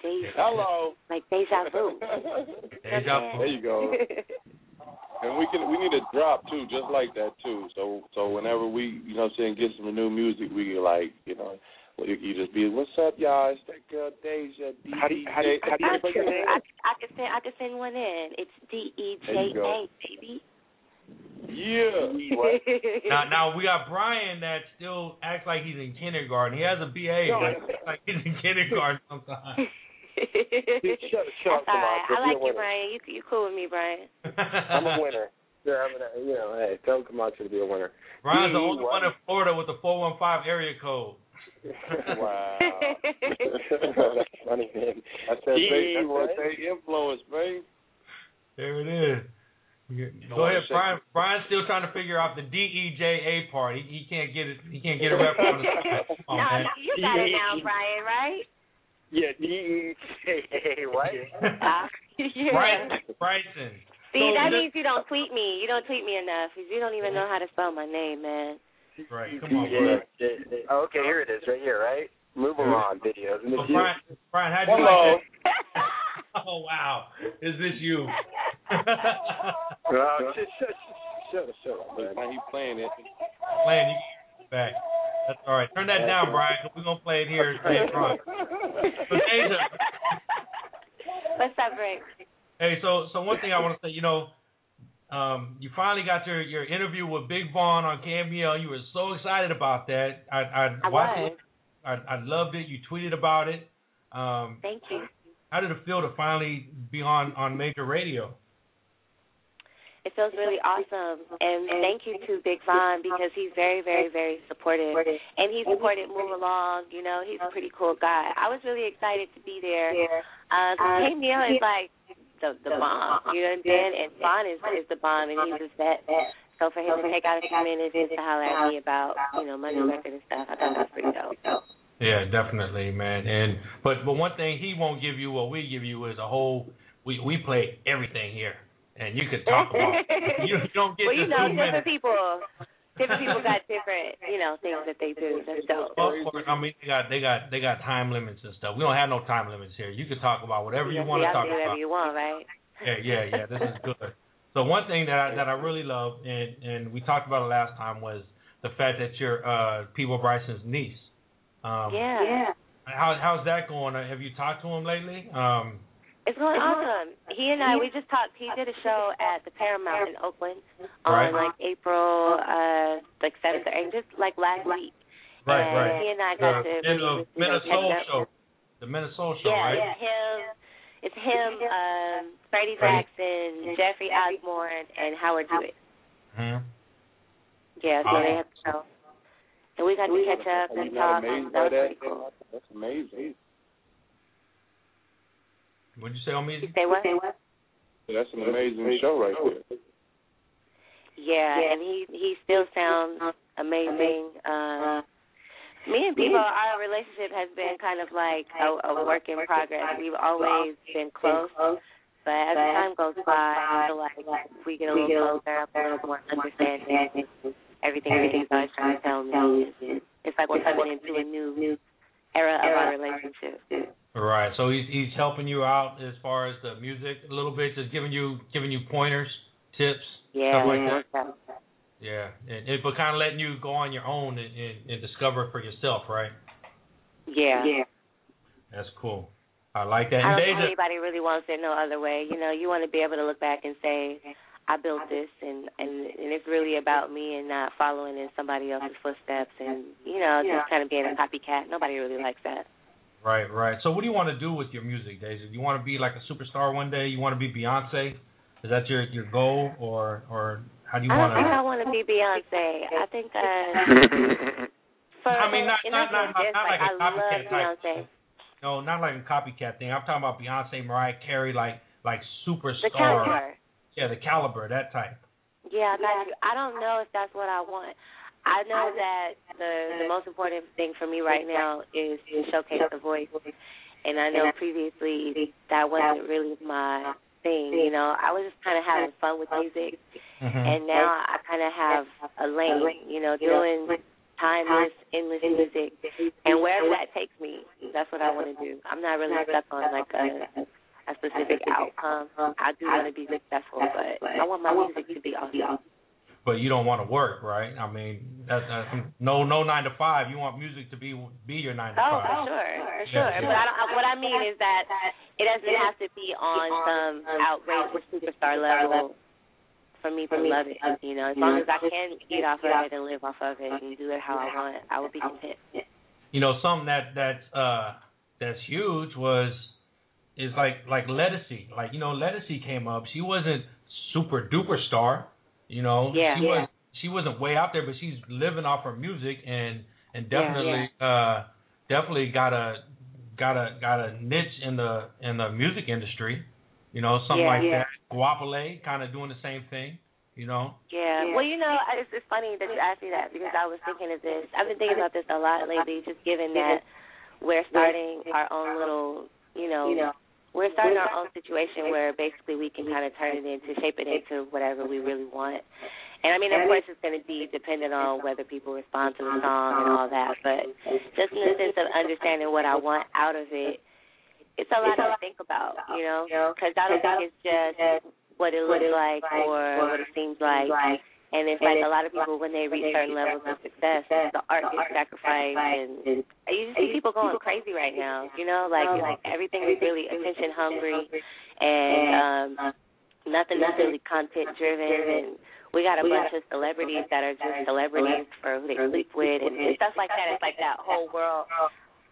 Deja. Hello. Like deja vu. (laughs) Deja vu. There you go. (laughs) And we can we need a drop too, just like that too. So so whenever we you know what I'm saying get some new music, we can like you know you, you just be what's up y'all? It's that girl Deja. How do you- how do you- how do you I spell your name? I, I can send I can send one in. It's D E J There you go. A baby. Yeah. (laughs) Now, now we got Brian that still acts like he's in kindergarten. He has a BA, No. but he like he's in kindergarten sometimes. (laughs) (laughs) shut, shut That's all right. I like you. Brian. You you cool with me, Brian? (laughs) I'm a winner. Yeah, I'm a, you know, hey, tell Camacho to be a winner. Brian's the D only one in Florida with the 415 area code. (laughs) Wow. That's funny, man. I said D, they, that's what? what influence, man. There it is. Go ahead, Brian. Brian's still trying to figure out the D E J A part. He, he can't get it. He can't get it rep on the oh, no, man. no, you got it now, Brian, right? Yeah, D E J A, what? (laughs) yeah. Bryson. Bryson. See, So that this- means you don't tweet me. You don't tweet me enough. 'cause You don't even know how to spell my name, man. Right. Come on, Yeah, yeah, yeah. Oh, okay, here it is, right here, right? Move along videos. And So it's you. Brian, Brian, how'd you Hello. like that? (laughs) Oh wow, is this you? (laughs) Oh, shut, shut, shut, shut, shut up, man. He playing it. Playing you back. That's all right. Turn that down, Brian. we we're gonna play it here. Stay front. So Deja, What's up, Rick? Hey, so so one thing I want to say, you know, um, you finally got your your interview with Big Von on KMEL. You were so excited about that. I I, I watched was. it. I, I loved it. You tweeted about it. Um, Thank you. how did it feel to finally be on on major radio? It feels really awesome, and thank you to Big Von because he's very, very, very supportive, and he supported Move Along. You know, he's a pretty cool guy. I was really excited to be there. Uh, 'cause KMEL is like the the bomb, you know what I'm saying? And Von is is the bomb, and he's a vet. So for him to take out a few minutes just to holler at me about you know money record and stuff, I thought that was pretty dope. Yeah, definitely, man. And but but one thing he won't give you, what we give you is a whole. We we play everything here, and you could talk about. you, (laughs) you don't get well, you know, different minutes. people, different people got different, you know, things that they do. That's dope. Well, I mean, they got they got they got time limits and stuff. We don't have no time limits here. You can talk about whatever you want to talk do whatever about. you want, right? Yeah, yeah, yeah. This is good. So one thing that I, that I really love, and and we talked about it last time, was the fact that you're uh Peabo Bryson's niece. Um, yeah. Yeah. How how's that going? Uh, Have you talked to him lately? Um, It's going awesome. He and I, we just talked. He did a show at the Paramount in Oakland on Right. like April, uh, like seventh or eighth, just like last week. right, and right. He and I got the to Min- really, you know, Minnesota catch up. show. The Minnesota show, Yeah, right? it's him. It's him, um, Freddie Freddie. Jackson, Jeffrey Osborne, and Howard Hewitt. Hmm. Yeah, so they had the show. And we got to catch up and you not talk. amazed That by was that? pretty cool. That's amazing. What'd you say on me? You say what? That's an amazing show right there. Yeah, and he he still sounds amazing. Uh, me and Peabo, our relationship has been kind of like a, a work in progress. We've always been close, but as time goes by, I feel like we get a little closer, a little more understanding. Everything everything's always trying to tell me, is- it's like we're coming into a new era of our relationship. Right. So he's he's helping you out as far as the music a little bit, just giving you giving you pointers, tips, Yeah, stuff like yeah. that. Yeah, and, and but kind of letting you go on your own and, and, and discover it for yourself, right? Yeah. yeah. That's cool. I like that. I don't think Deja, anybody really wants it no other way. You know, you want to be able to look back and say, I built this, and and and it's really about me and not following in somebody else's footsteps, and you know, just kind of being a copycat. Nobody really likes that. right, right. So what do you want to do with your music, Daisy? Do you want to be like a superstar one day? You want to be Beyonce? Is that your your goal, or or how do you want to? I don't think I want to be Beyonce. I think uh, (laughs) for I mean, not in not not, not, not like I a copycat love type. Beyonce. No, not like a copycat thing. I'm talking about Beyonce, Mariah Carey, like like superstar. The caliber. Yeah, the caliber, that type. Yeah, I got you. I don't know if that's what I want. I know that the the most important thing for me right now is to showcase the voice, and I know previously that wasn't really my thing. You know, I was just kind of having fun with music, mm-hmm. and now I kind of have a lane. You know, doing timeless, endless music, and wherever that takes me, that's what I want to do. I'm not really stuck on like a a specific outcome. I do want to be successful, but I want my music to be awesome. But you don't want to work, right? I mean, that, that, no no nine to five. You want music to be be your nine to Oh, five. for sure, for sure. yeah. But I don't, what I mean is that it doesn't have to be on some outrageous superstar level for me to love it. You know, as long as I can eat off of it and live off of it and do it how I want, I will be content. you know something that that's uh that's huge was is like like Ledisi. Like you know Ledisi came up. She wasn't super duper star. You know Yeah, she yeah. was she wasn't way out there, but she's living off her music and and Yeah, definitely uh definitely got a got a got a niche in the in the music industry. You know something Yeah, like yeah. that. Goapele kind of doing the same thing. You know. Yeah. Well, you know, it's, it's funny that you asked me that because I was thinking of this. I've been thinking about this a lot lately, just given that we're starting our own little, you know, you know, we're starting our own situation where basically we can kind of turn it into, shape it into whatever we really want. And I mean, of course, it's going to be dependent on whether people respond to the song and all that. But just in the sense of understanding what I want out of it, it's a lot to think about, you know, because I don't think it's just what it looks like or what it seems like. And it's like a lot of people when they reach certain levels of success, the art gets sacrificed, and you just see people going crazy right now. You know, like like everything is really attention hungry, and um, nothing is really content driven. And we got a bunch of celebrities that are just celebrities for who they sleep with and, and stuff like that. It's like that whole world.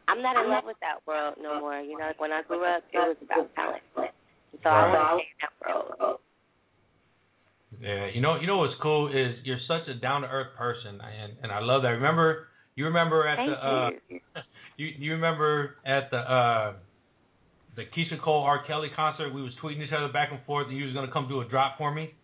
I'm not in love with that world no more. You know, like when I grew up, it was about talent. So I want to change that world. Yeah, you know, you know what's cool is you're such a down to earth person, and and I love that. Remember, you remember at Thank the uh, (laughs) you you remember at the uh the Keyshia Cole R Kelly concert, we was tweeting each other back and forth, and you was gonna come do a drop for me.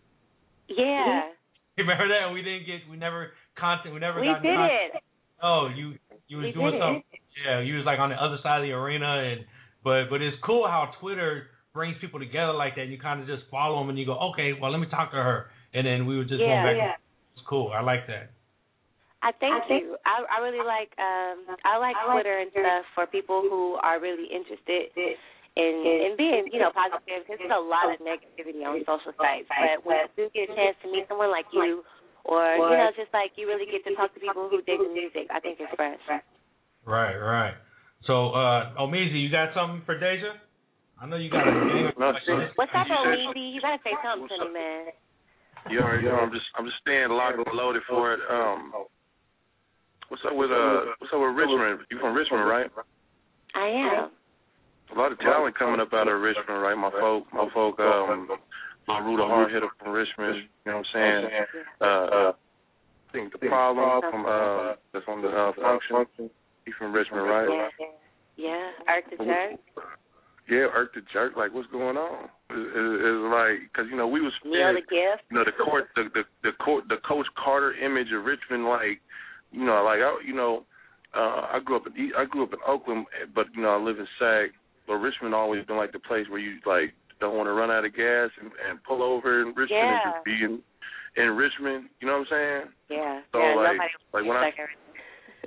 Yeah, You remember that? We didn't get, we never content, we never we got. in did it. Oh, you you was We doing did it. something. Yeah, you was like on the other side of the arena, and but but it's cool how Twitter brings people together like that. And you kind of just follow them, and you go, okay, well let me talk to her, and then we would just Yeah, going back. yeah. And forth. It's cool. I like that. I thank you. I I really like um I like Twitter and stuff for people who are really interested in in being you know positive because there's a lot of negativity on social sites. But when you do get a chance to meet someone like you, or you know just like you really get to talk to people who dig the music, I think it's fresh. Right, right. So, uh, Omeezy, you got something for Deja? I know you got a gang of questions. What's up, You said- Omeezy? You gotta say something to me, man. You already know. I'm just I'm just staying locked and loaded for it. Um, what's up with uh what's up with Richmond? You from Richmond, right? I am. A lot of talent coming up out of Richmond, right? My folk, my folk, um, my Ruda hard hitter from Richmond. You know what I'm saying? Uh, uh I think the problem from uh that's on the uh, function. He from Richmond, right? Yeah, yeah. Erk tha Jerk. Yeah, Erk tha Jerk. Like, what's going on? It's it, like because you know we was Nio tha Gift. you know the court the the the court the Coach Carter image of Richmond like you know like I you know uh I grew up in I grew up in Oakland but you know I live in Sac but Richmond always been like the place where you like don't want to run out of gas and, and pull over in Richmond and just be in in Richmond you know what I'm saying Yeah. so yeah. like like when I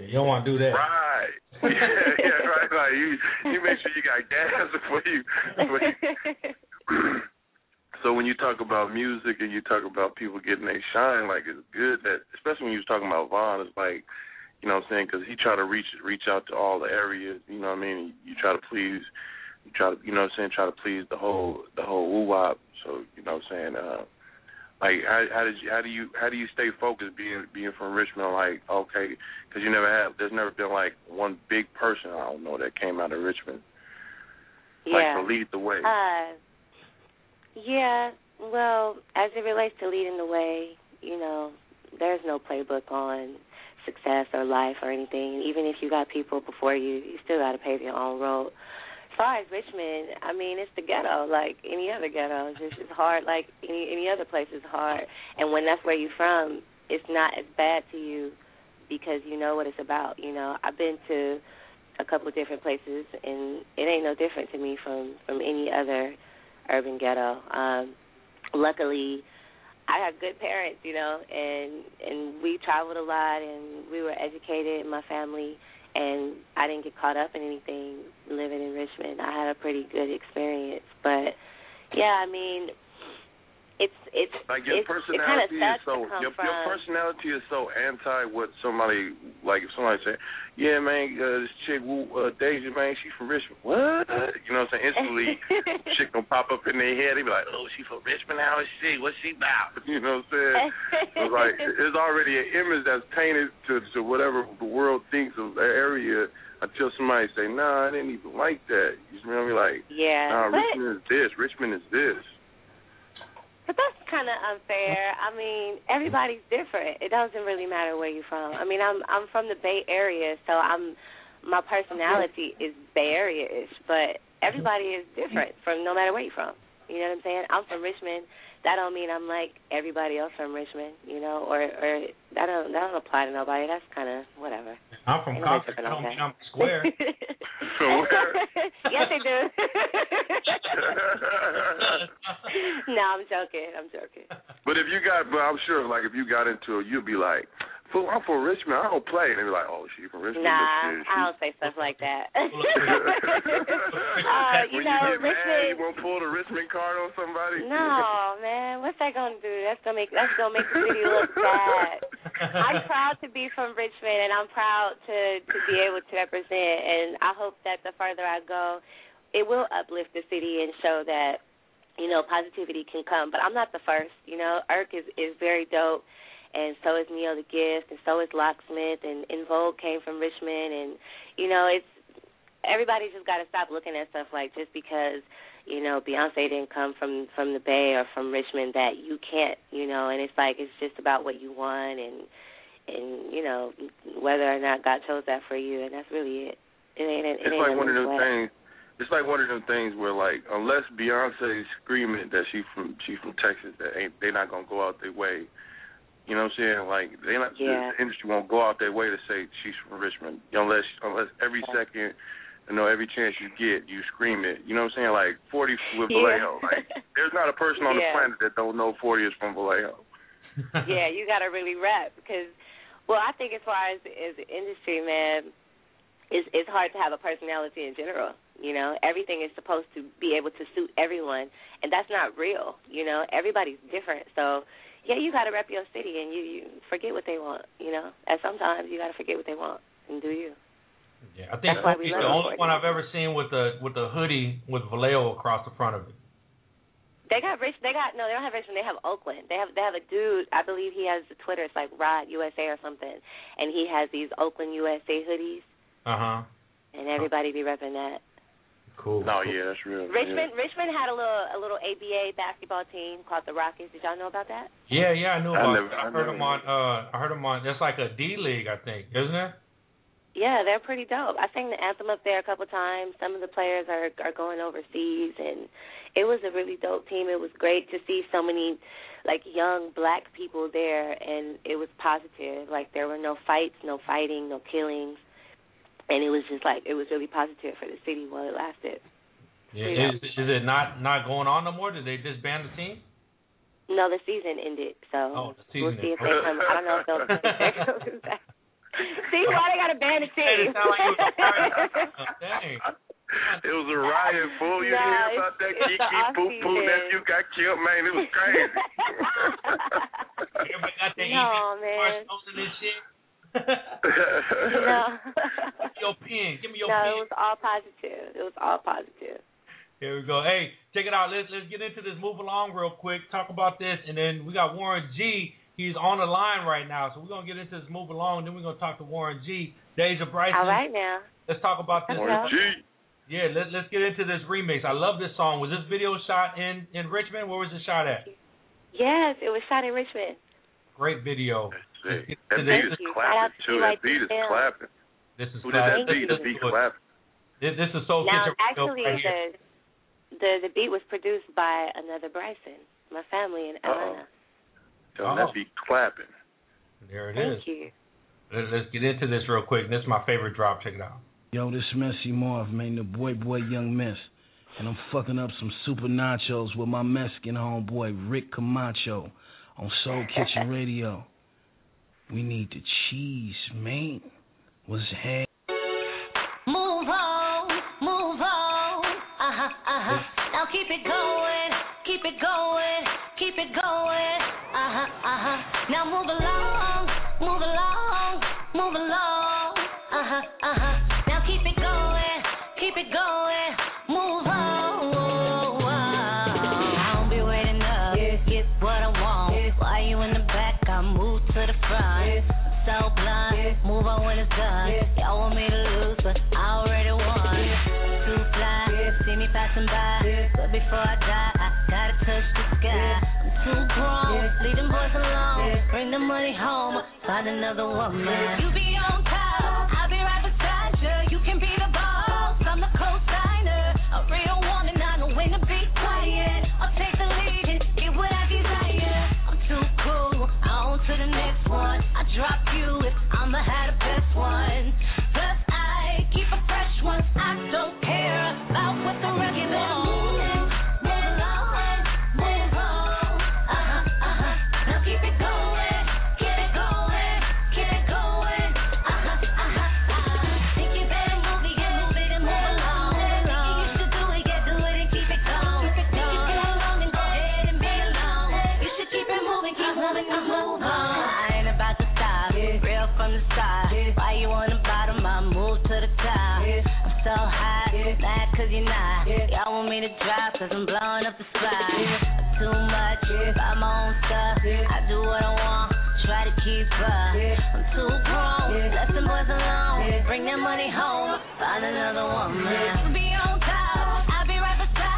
You don't want to do that. Right. (laughs) yeah, yeah, right, right. You you make sure you got gas (laughs) before you. Before you (clears throat) so when you talk about music and you talk about people getting their shine, like it's good that, especially when you was talking about Von, it's like, you know what I'm saying? Because he try to reach reach out to all the areas. You know what I mean? You try to please, you try to, you know what I'm saying? Try to please the whole the whole woo wop. So you know what I'm saying? Uh, like how how did you how do you how do you stay focused being being from Richmond? Like okay, because you never have there's never been like one big person I don't know that came out of Richmond like yeah. to lead the way. Uh, yeah. Well, as it relates to leading the way, you know, there's no playbook on success or life or anything. Even if you got people before you, you still got to pave your own road. Far as Richmond, I mean, it's the ghetto like any other ghetto. It's just as hard like any any other place is hard. And when that's where you're from, it's not as bad to you because you know what it's about. You know, I've been to a couple of different places, and it ain't no different to me from from any other urban ghetto. Um, luckily, I have good parents, you know, and and we traveled a lot, and we were educated my family, and I didn't get caught up in anything living in Richmond. I had a pretty good experience, but yeah, I mean, it's it's Like your it's, kind of personality is so your, your personality is so anti what somebody like if somebody say, Yeah man, uh, this chick uh Deja man, she from Richmond. What? You know what I'm saying? Instantly (laughs) shit gonna pop up in their head, they be like, Oh, she from Richmond, how is she? What's she about? (laughs) You know what I'm saying? it's like (laughs) it's already an image that's painted to to whatever the world thinks of the area until somebody say, Nah, I didn't even like that. You know what I mean? Like, yeah, nah, but Richmond is this, Richmond is this. But that's kind of unfair. I mean, everybody's different. It doesn't really matter where you're from. I mean, I'm I'm from the Bay Area, so I'm my personality is Bay Area-ish, but everybody is different from no matter where you're from. You know what I'm saying? I'm from Richmond. That don't mean I'm like everybody else from Richmond, you know, or or that don't that don't apply to nobody. That's kind of whatever. I'm from Ain't Concord. tripping I on don't mean I'm square. (laughs) (laughs) yes, they do. (laughs) no, I'm joking. I'm joking. But if you got, but I'm sure, like if you got into it, you'd be like, "Fool, I'm from Richmond. I don't play." And they'd be like, "Oh, she from Richmond." Nah, Look, I don't say stuff like (laughs) that. (laughs) uh, you when know, you get mad, Richmond. you won't pull the Richmond card on somebody. No, man, what's that gonna do? That's gonna make that's gonna make the city look (laughs) bad. I'm proud to be from Richmond, and I'm proud to to be able to represent. And I hope that the further I go, it will uplift the city and show that you know positivity can come. But I'm not the first. You know, Erk is is very dope. And so is Nio tha Gift, and so is Locksmith, and En Vogue came from Richmond, and you know it's everybody just got to stop looking at stuff like just because you know Beyonce didn't come from from the Bay or from Richmond that you can't you know and it's like it's just about what you want and and you know whether or not God chose that for you and that's really it. It ain't it It's ain't like one of sweat. things. It's like one of them things where, like, unless Beyonce's screaming that she from she from Texas, that ain't they not gonna go out their way. You know what I'm saying? Like they not Yeah. the industry won't go out their way to say she's from Richmond unless unless every second, you know, every chance you get, you scream it. You know what I'm saying? Like 40 with Yeah. Vallejo. Like (laughs) there's not a person on the planet that don't know 40 is from Vallejo. (laughs) (laughs) yeah, you got to really rap because, well, I think as far as as the industry, man, it's it's hard to have a personality in general. You know, everything is supposed to be able to suit everyone, and that's not real. You know, everybody's different, so yeah, you got to rep your city, and you you forget what they want. You know, and sometimes you got to forget what they want and do you. Yeah, I think That's why we the only one. I've ever seen with the with the hoodie with Vallejo across the front of it. They got rich. They got no. They don't have Richmond. They have Oakland. They have they have a dude. I believe he has the Twitter. It's like Rod USA or something, and he has these Oakland USA hoodies, Uh huh. and everybody be repping that. Cool. No, yeah, that's real. Richmond Richmond had a little a little ABA basketball team called the Rockets. Did y'all know about that? Yeah, yeah, I knew I about. never- it. I, I heard them on. Uh, I heard them on. That's like a D league, I think, isn't it? Yeah, they're pretty dope. I sang the anthem up there a couple times. Some of the players are are going overseas, and it was a really dope team. It was great to see so many like young black people there, and it was positive. Like there were no fights, no fighting, no killings, and it was just like it was really positive for the city while it lasted. Yeah. Yeah. Is, is it not not going on no more? Did they disband the team? No, the season ended, so Oh, the we'll season see if they come. I don't know if they'll. (laughs) if (laughs) back. See why they got to ban the team? It like it was a riot. (laughs) Dang. It was fool. You Nah, hear about that it's the Kiki Poo Poo off-season. nephew got killed, man? It was crazy. Everybody got their No, man. posting this shit. (laughs) no. Give your pen. Give me your no, pen. it was all positive. It was all positive. Here we go. Hey, check it out. Let's let's get into this. Move along real quick. Talk about this, and then we got Warren G. He's on the line right now, so we're gonna get into this. Move along, then we're gonna talk to Warren G. Deja Bryson. All right now. Let's talk about this. Warren G. Yeah, let's let's get into this remix. I love this song. Was this video shot in in Richmond? Where was it shot at? Yes, it was shot in Richmond. Great video. Sick. Let's That get beat into is this- Shout clapping out to too. you, That like, beat is Tim. clapping. This is Who did that beat? The beat clapping. This, this is Soul Now, Kitchen Radio actually, right here. the the the beat was produced by another Bryson, my family in Atlanta. Tell them that beat clapping. There it Thank is. you. Let- Let's get into this real quick. This is my favorite drop. Check it out. Yo, this Messy Marv, man, the boy, boy, young miss. And I'm fucking up some super nachos with my Mexican homeboy, Rick Camacho, on Soul Kitchen Radio. We need the cheese, man. What's happening? Move on, move on. Uh huh, uh huh. Now keep it going, keep it going, keep it going. Uh huh, uh huh. Now move along, move along, move along. Uh huh, uh huh. Now keep it going, keep it going. Passing by. But before I die, I gotta touch the sky. I'm too grown, leave them boys alone. Bring the money home, find another woman. You be on top, I'll be right beside you. You can be the boss, I'm the co-signer. A real woman, I know when to be quiet. I'll take the lead and get what I desire. I'm too cool, on to the next one. I drop you if have the best one. Cause I'm blowing up the spot. Too much, buy my own stuff. I do what I want, try to keep up. I'm too grown, let them boys alone. Bring that money home, find another woman. Be on top, I'll be right beside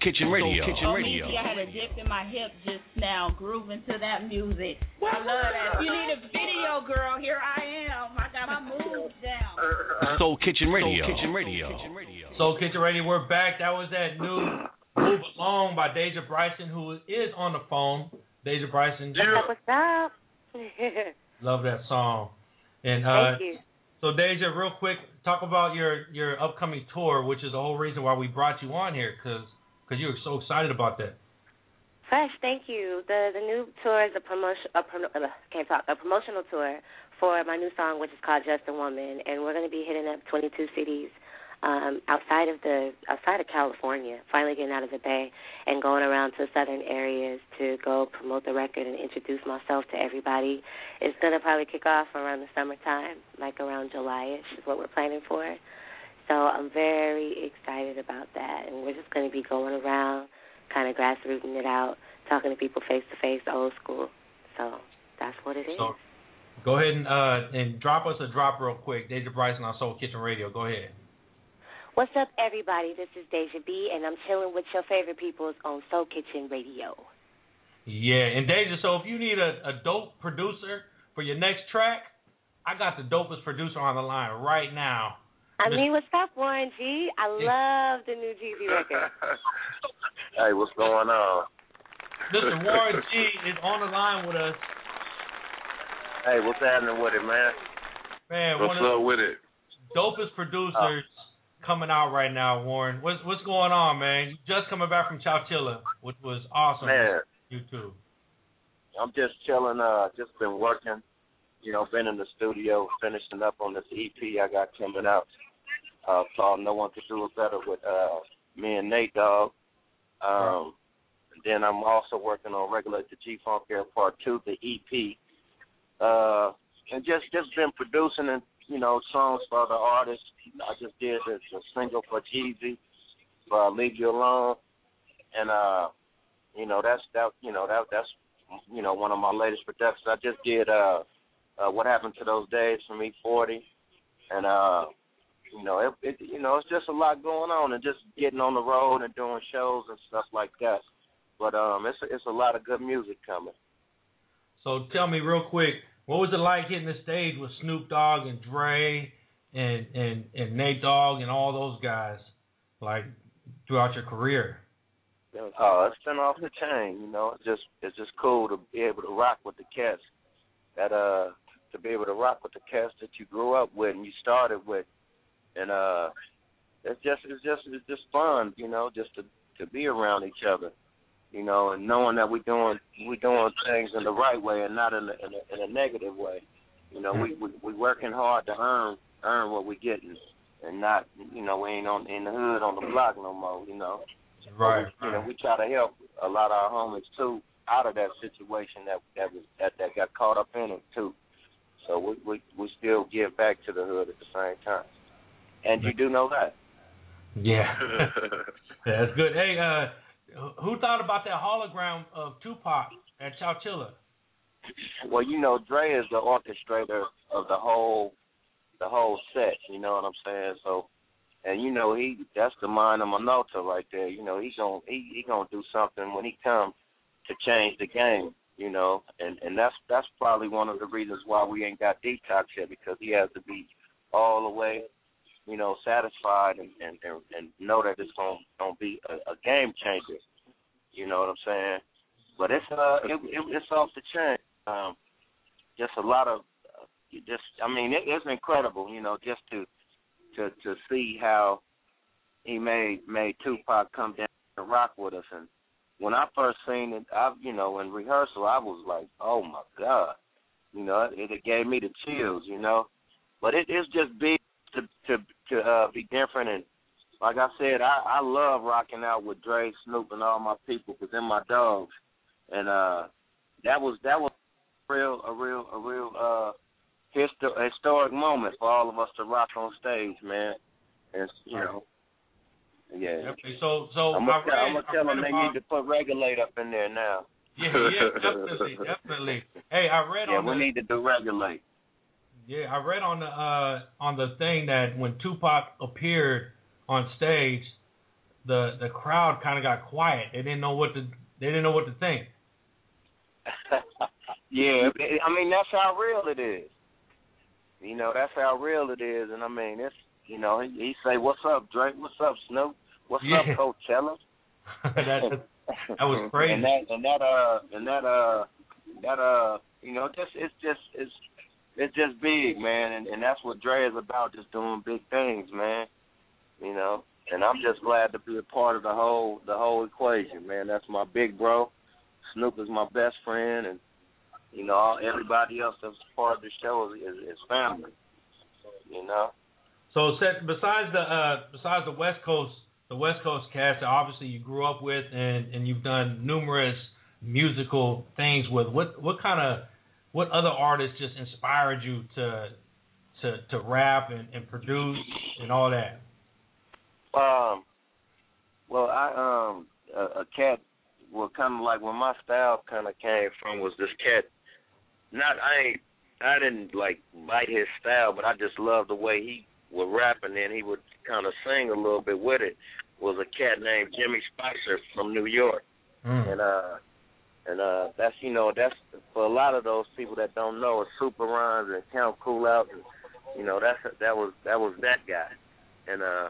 Kitchen Radio. Kitchen Radio. I had a dip in my hip just now, grooving to that music. I love that. If you need a video, girl, here I am. I got my moves down. Soul Kitchen Radio. Soul Kitchen Radio. Soul Kitchen Radio, we're back. That was that new Move Along by Deja Bryson, who is on the phone. Deja Bryson. What's up? (laughs) Love that song. And uh, Thank you. so Deja, real quick, talk about your your upcoming tour, which is the whole reason why we brought you on here, because you were so excited about that. Fresh, thank you. The the new tour is a promotion. A prom- uh, can't talk. A promotional tour for my new song, which is called Just a Woman, and we're going to be hitting up 22 cities um, outside of the outside of California. Finally getting out of the Bay and going around to southern areas to go promote the record and introduce myself to everybody. It's going to probably kick off around the summertime, like around July-ish is what we're planning for. So I'm very excited about that, and we're just going to be going around kind of grassrooting it out, talking to people face to face, old school. So that's what it is. So go ahead and uh and drop us a drop real quick. Deja Bryson on Soul Kitchen Radio. Go ahead. What's up, everybody? This is Deja B, and I'm chilling with your favorite peoples on Soul Kitchen Radio. Yeah, and Deja, so if you need a, a dope producer for your next track, I got the dopest producer on the line right now. I mean, what's up, Warren G? I love the new Jeezy record. (laughs) hey, what's going on? Mr. Warren G is on the line with us. Hey, what's happening with it, man? Man, What's one of up with it? the dopest producers coming out right now, Warren. What's what's going on, man? You just coming back from Coachella, which was awesome. Man. You too. I'm just chilling. Uh, just been working. You know, been in the studio, finishing up on this EP I got coming out. Uh, called "No One Could Do It Better" with uh, me and Nate Dogg. Um, and then I'm also working on "Regulate the G Funk Era Part Two, the EP. Uh, and just just been producing and you know songs for other artists. I just did a, a single for Jeezy for uh, "Leave You Alone," and uh, you know that's that you know that that's you know one of my latest productions. I just did uh, uh what happened to those days from E40, and uh, you know it, it you know it's just a lot going on and just getting on the road and doing shows and stuff like that. But um, it's a, it's a lot of good music coming. So tell me real quick, what was it like hitting the stage with Snoop Dogg and Dre and and and Nate Dogg and all those guys, like throughout your career? Oh, it's been off the chain, you know. It's just it's just cool to be able to rock with the cats. That uh to be able to rock with the cats that you grew up with and you started with. And uh it's just it's just it's just fun, you know, just to to be around each other. You know, and knowing that we're doing we're doing things in the right way and not in a in a, in a negative way. You know, we we we working hard to earn earn what we're getting and not you know, we ain't on in the hood on the block no more, you know. Right. You know, we try to help a lot of our homies too out of that situation that that was that that got caught up in it too. So we we we still give back to the hood at the same time. And you do know that. Yeah. (laughs) That's good. Hey, uh, who thought about that hologram of Tupac at Coachella? Well, you know, Dre is the orchestrator of the whole the whole set, you know what I'm saying? So and you know, he that's the mind of Minota right there. You know, he's gonna he he gonna do something when he comes to change the game, you know, and and that's that's probably one of the reasons why we ain't got detox yet because he has to be all the way, you know, satisfied and and and, and know that it's gonna gonna be a, a game changer. You know what I'm saying? But it's uh it, it it's off the chain. Um, just a lot of uh, just I mean it, it's incredible, you know, just to to to see how he made made Tupac come down and rock with us and when I first seen it, I you know, in rehearsal I was like, Oh my God. You know, it, it gave me the chills, you know. But it, it's just big to to to uh be different and like I said, I, I love rocking out with Dre, Snoop and all my people because they're my dogs. And uh that was that was real a real a real uh histo- historic moment for all of us to rock on stage, man. And you know, yeah. Okay, so so I'm gonna, read, I'm gonna tell them they about- need to put regulate up in there now. Yeah, yeah, definitely, (laughs) definitely. Hey, I read yeah, on Yeah, we need to do regulate. Yeah, I read on the uh on the thing that when Tupac appeared on stage, the the crowd kind of got quiet. They didn't know what to they didn't know what to think. (laughs) yeah, I mean that's how real it is. You know, that's how real it is, and I mean it's you know he, he say, "What's up, Dre? What's up, Snoop? What's Yeah. up, Coachella?" (laughs) that that was crazy. (laughs) and that and that uh and that uh that uh you know just it's just it's it's just big man and and that's what Dre is about just doing big things man you know? And I'm just glad to be a part of the whole the whole equation man. That's my big bro. Snoop is my best friend and you know everybody else that's part of the show is, is, is family you know? So, Seth, besides the uh, besides the West Coast, the West Coast cast that obviously you grew up with, and and you've done numerous musical things with. What what kind of what other artists just inspired you to to to rap and, and produce and all that? Um, well, I um a, a cat. Well, kind of like where my style kind of came from was this cat. Not I ain't I didn't like bite his style, but I just loved the way he would rap, and then he would kind of sing a little bit with it. Was a cat named Jimmy Spicer from New York, Mm. and uh, and uh, that's you know that's for a lot of those people that don't know, it's Super Rhymes and Count Cool Out, and you know that's that was that was that guy, and uh,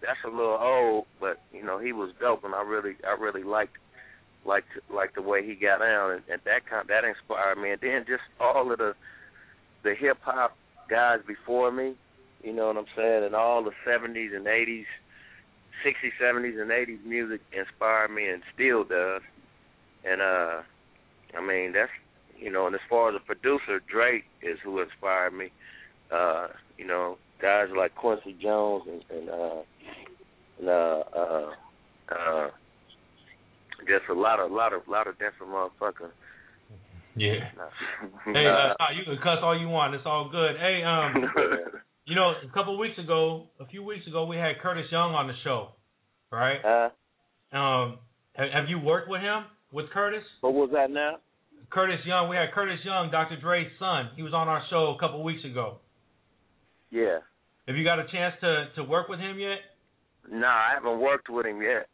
that's a little old, but you know he was dope, and I really I really liked liked liked the way he got down, and, and that kind that inspired me, and then just all of the the hip hop guys before me, you know what I'm saying, and all the 70s and 80s, 60s, 70s, and 80s music inspired me and still does. And uh, I mean that's you know, and as far as a producer, Dre is who inspired me. Uh, you know, guys like Quincy Jones and, and uh, and uh, uh, uh, just a lot of lot of lot of different motherfuckers. Yeah. (laughs) Hey, uh, you can cuss all you want. It's all good. Hey, um, (laughs) you know, a couple of weeks ago, a few weeks ago, we had Curtis Young on the show, right? Uh, Um, have, have you worked with him, with Curtis? what was that now? Curtis Young. We had Curtis Young, Dr. Dre's son. He was on our show a couple of weeks ago. Yeah. Have you got a chance to to work with him yet? Nah, I haven't worked with him yet,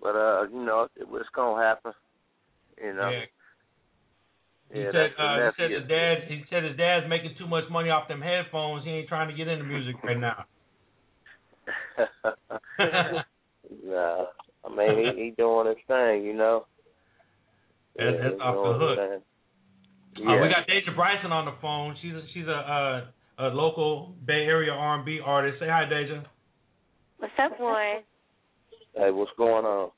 but uh, you know, it, it's gonna happen. You know. Yeah. He Yeah, said uh, he said his dad he said his dad's making too much money off them headphones. He ain't trying to get into music right now. (laughs) (laughs) nah, I mean he he doing his thing, you know. That's, that's off the hook. thing. Uh, we got Deja Bryson on the phone. She's a, she's a uh, a local Bay Area R&B artist. Say hi, Deja. What's up, boy? Hey, what's going on?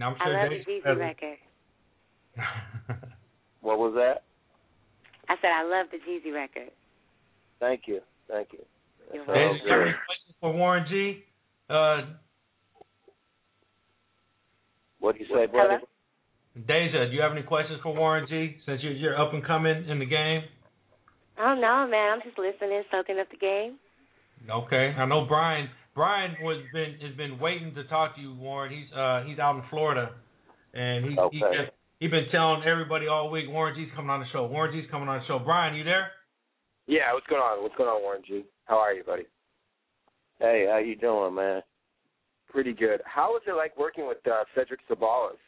I'm I sure love the Jeezy has record. (laughs) What was that? I said I love the Jeezy record. Thank you, thank you. You're Deja, you have any questions for Warren G? Uh, What do you say, brother? Deja, do you have any questions for Warren G? Since you're, you're up and coming in the game. Oh no, man, I'm just listening, soaking up the game. Okay, I know Brian. Brian was been has been waiting to talk to you, Warren. He's uh he's out in Florida, and he he Okay. just, he been telling everybody all week Warren G's coming on the show. Warren G's coming on the show. Brian, you there? Yeah, what's going on? What's going on, Warren G? How are you, buddy? Hey, how you doing, man? Pretty good. How was it like working with uh, Cedric Ceballos,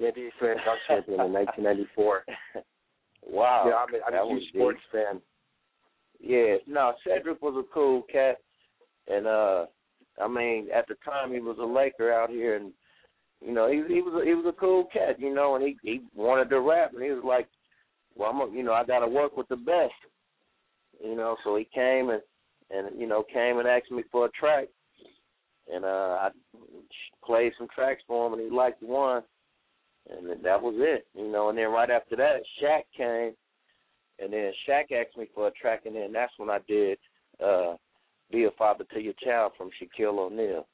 the NBA Slam Dunk champion in 1994? (laughs) Wow, yeah, I'm a, I'm a huge sports deep. fan. Yeah, no, Cedric was a cool cat, and uh, I mean, at the time he was a Laker out here, and you know, he he was a, he was a cool cat, you know, and he he wanted to rap, and he was like, well, I'm a, you know, I got to work with the best, you know, so he came and and you know came and asked me for a track, and uh, I played some tracks for him, and he liked one, and that was it, you know, and then right after that, Shaq came. And then Shaq asked me for a track, and then that's when I did uh, "Be a Father to Your Child" from Shaquille O'Neal.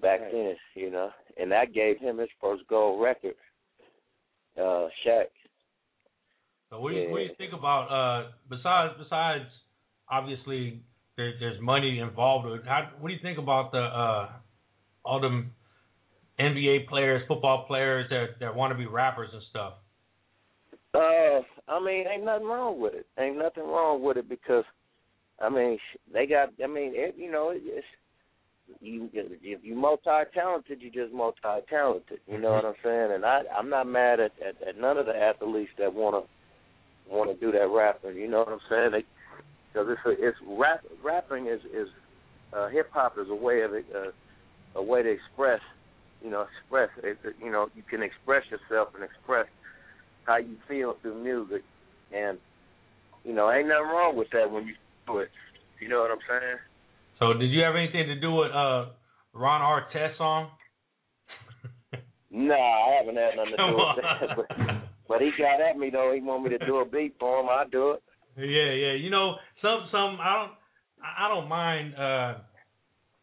Back then, you know, and that gave him his first gold record. Uh, Shaq. So what do you, what do you think about uh besides besides obviously there, there's money involved how what do you think about the uh all them NBA players, football players that that want to be rappers and stuff? Uh, I mean, ain't nothing wrong with it. Ain't nothing wrong with it because, I mean, they got. I mean, it, you know, it's you. If you multi talented, you just multi talented. You know what I'm saying? And I, I'm not mad at, at at none of the athletes that wanna want to do that rapping. You know what I'm saying? They because it's a, it's rap rapping is is uh, hip hop is a way of uh, a way to express. You know, express. It, you know, you can express yourself and express how you feel through music, and you know, ain't nothing wrong with that when you do it. You know what I'm saying? So did you have anything to do with uh Ron Artest song? Nah, I haven't had nothing to do with that. But, but he got at me though. He want me to do a beat for him. I do it. Yeah, yeah. You know, some some I don't I don't mind uh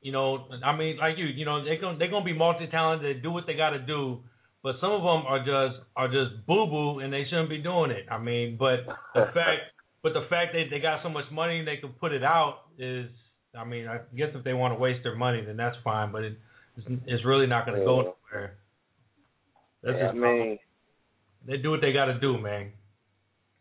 you know, I mean like you, you know, they're gonna they're gonna be multi talented, they do what they gotta do, but some of them are just are just boo boo and they shouldn't be doing it. I mean, but the (laughs) fact but the fact that they got so much money and they can put it out is I mean, I guess if they want to waste their money then that's fine, but it, it's, it's really not going to go nowhere. That's Yeah, I just mean, they do what they got to do, man.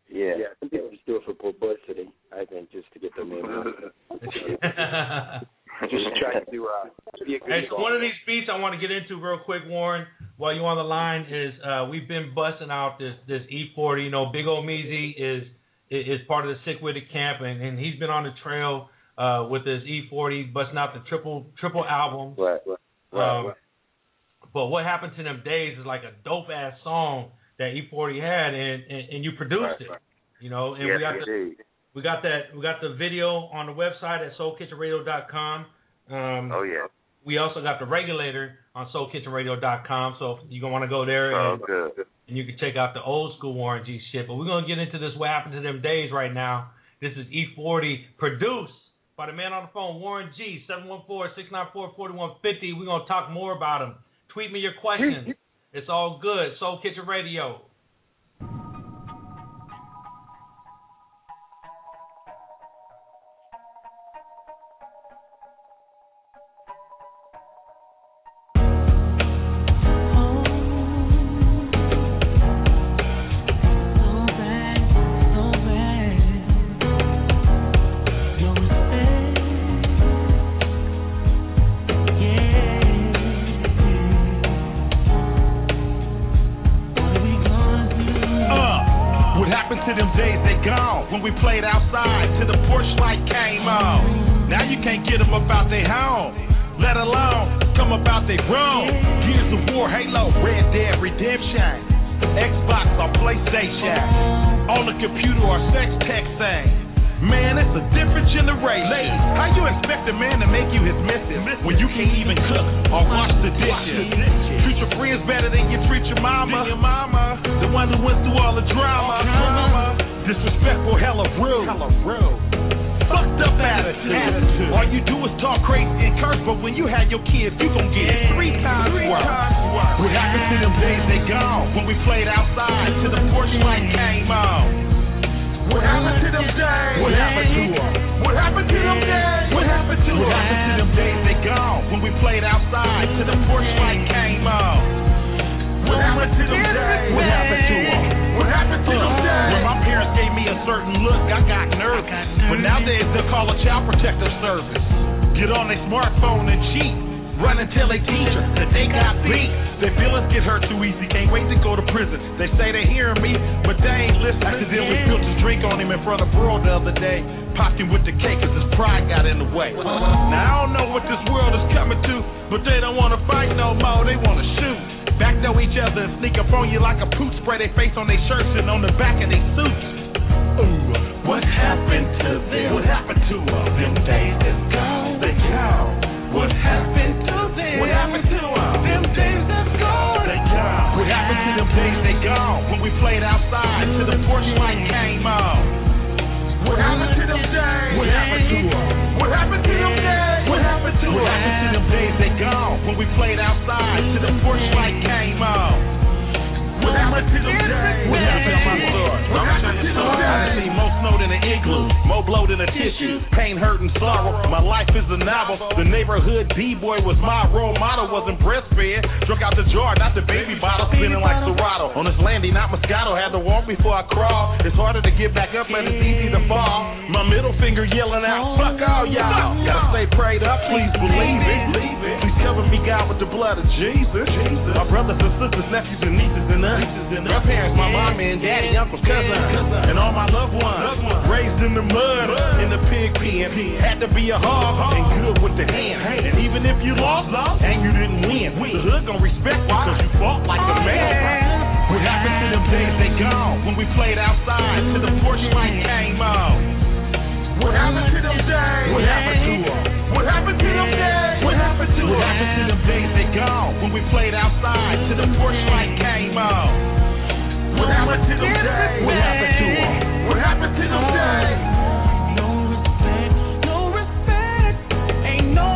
Yeah. yeah, some people just do it for publicity. I think just to get their name out. Just try to do uh, be a good Hey, one of these beats I want to get into real quick, Warren, while you're on the line is uh, we've been busting out this this E40. You know, Big Omeezy is is part of the Sick With It camp, and, and he's been on the trail uh, with this E40, busting out the triple triple album. Right, right, right, Um, right. But what happened to them days is like a dope ass song that E40 had, and and, and you produced Right, it. right. You know, and yes, we got the indeed. We got that we got the video on the website at soulkitchenradio.com. Um, Oh yeah. we also got the regulator on soulkitchenradio.com. So if you gonna want to go there Oh and, good. and you can check out the old school Warren G shit. But we're gonna get into this what happened to them days right now. This is E40 produced by the man on the phone, Warren G, 714-694-4150. We're gonna talk more about him. Tweet me your questions. It's all good. Soul Kitchen Radio. What happened to them days? What happened to them? What happened to them days? When my parents gave me a certain look, I got nervous. But nowadays they'll call a child protective service. Get on their smartphone and cheat. Run and tell a teacher that they got beat. Their feelings get hurt too easy. Can't wait to go to prison. They say they hearing me, but they ain't listening. Accidentally spilled his drink on him in front of bro the other day. Popped him with the cake cause his pride got in the way. Uh-huh. Now I don't know what this world is coming to, but they don't wanna fight no more. They wanna shoot. Backdoor each other and sneak up on you like a poot. Spray their face on their shirts and on the back of their suits. Ooh, what happened to them? What happened to them? Them days is gone. They gone. What happened to them? What happened to them? Them days is gone. They gone. What happened to them days? They gone. When we played outside till the porch light came on. What happened to them days? What happened to them? What happened to them days? What happened to them? What happened to them days? They gone. When we played outside till the porch light came on. What happened to them days? What happened to my sword? What happened to them? I see more snow than an igloo, more blow than a tissue. Pain, hurt, and sorrow. My life is a novel. The neighborhood D-boy was my role model. Wasn't breastfed. Drunk out the jar, not the baby bottle. Spinning like Serato. On this landing, not Moscato. Had to walk before I crawl. It's harder to get back up and it's easy to fall. My middle finger yelling out, fuck all y'all. Gotta stay prayed up, please believe it. Please cover me, God, with the blood of Jesus. My brothers and sisters, nephews and nieces and My parents, my mom and daddy, uncles, cousins, and all my loved ones. Raised in the mud, in the pig pen. Had to be a hog and good with the hand. And even if you lost and you didn't win, the hood gon' respect you because you fought like a oh, man. What happened to them days? They gone when we played outside till the porch light came on. What happened to them days? What happened to them? What happened to them days? What happened to them? What happened to them days? They gone when we played outside till the porch light came on. What happened to them days? What happened to them? What happened to them days? No respect, no respect, ain't no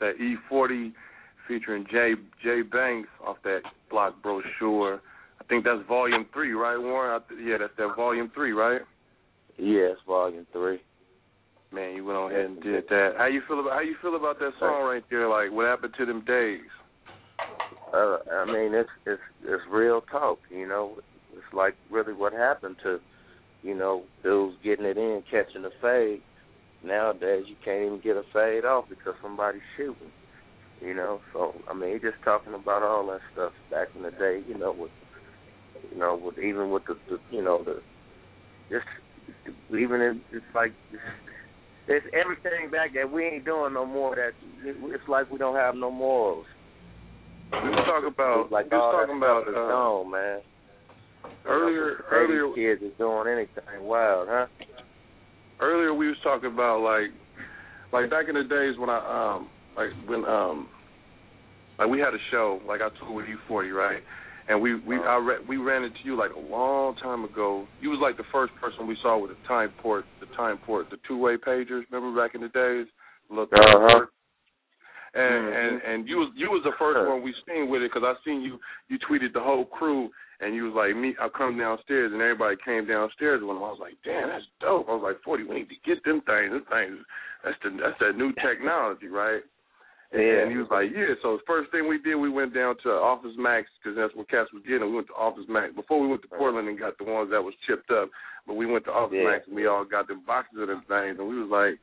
that E40 featuring Jay Jay Banks off that block brochure. I think that's volume three, right, Warren? I th- yeah, that's that volume three, right? Yes, volume three. Man, you went on ahead and did that. How you feel about how you feel about that song right there? Like, what happened to them days? Uh, I mean, it's it's it's real talk. You know, it's like really what happened to, you know, dudes getting it in, catching the fade. Nowadays, you can't even get a fade off because somebody's shooting. You know, so I mean, he's just talking about all that stuff back in the day. You know, with you know, with even with the, the you know the just even in, it's like it's everything back that we ain't doing no more. That it's like we don't have no morals. We was talking about like was talking about is uh, gone, man. earlier Say earlier these kids is doing anything wild, huh? Earlier we was talking about like like back in the days when I um like when um like we had a show like I told with you forty right and we we I re- we ran into you like a long time ago. You was like the first person we saw with the time port the time port the two way pagers. Remember back in the days? Look. Uh-huh. And Mhm. and and you was you was the first one we seen with it because I seen you you tweeted the whole crew and you was like me I come downstairs and everybody came downstairs with them. I was like damn that's dope. I was like forty we need to get them things. Them things that's the that's that new technology right. And, Yeah. and he was like yeah. So the first thing we did we went down to Office Max because that's what cats was getting. We went to Office Max before we went to Portland and got the ones that was chipped up. But we went to Office Yeah. Max and we all got them boxes of them things and we was like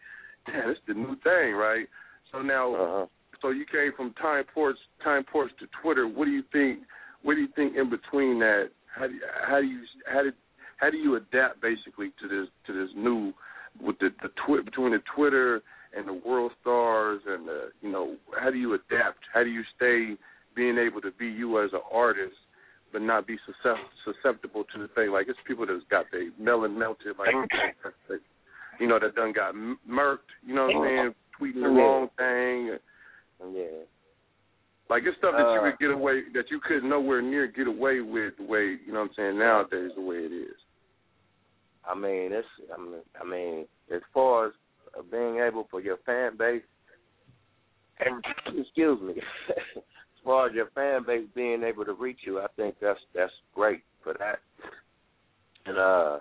damn it's the new thing right. So now Uh-huh. so you came from time ports time ports to Twitter. What do you think? What do you think in between that? How do you, how do you how did how do you adapt basically to this to this new with the the twi- between the Twitter and the world stars and the you know how do you adapt? How do you stay being able to be you as an artist? But not be suscept- susceptible to the thing. Like it's people that's got their melon melted, like (laughs) you know, that done got m- murked. You know what I'm saying? Tweeting the wrong thing. Yeah. Like it's stuff that you Uh, could get away that you could nowhere near get away with the way you know what I'm saying nowadays the way it is. I mean, it's. I mean, I mean, as far as uh, being able for your fan base, and excuse me, (laughs) as far as your fan base being able to reach you, I think that's that's great for that. And uh,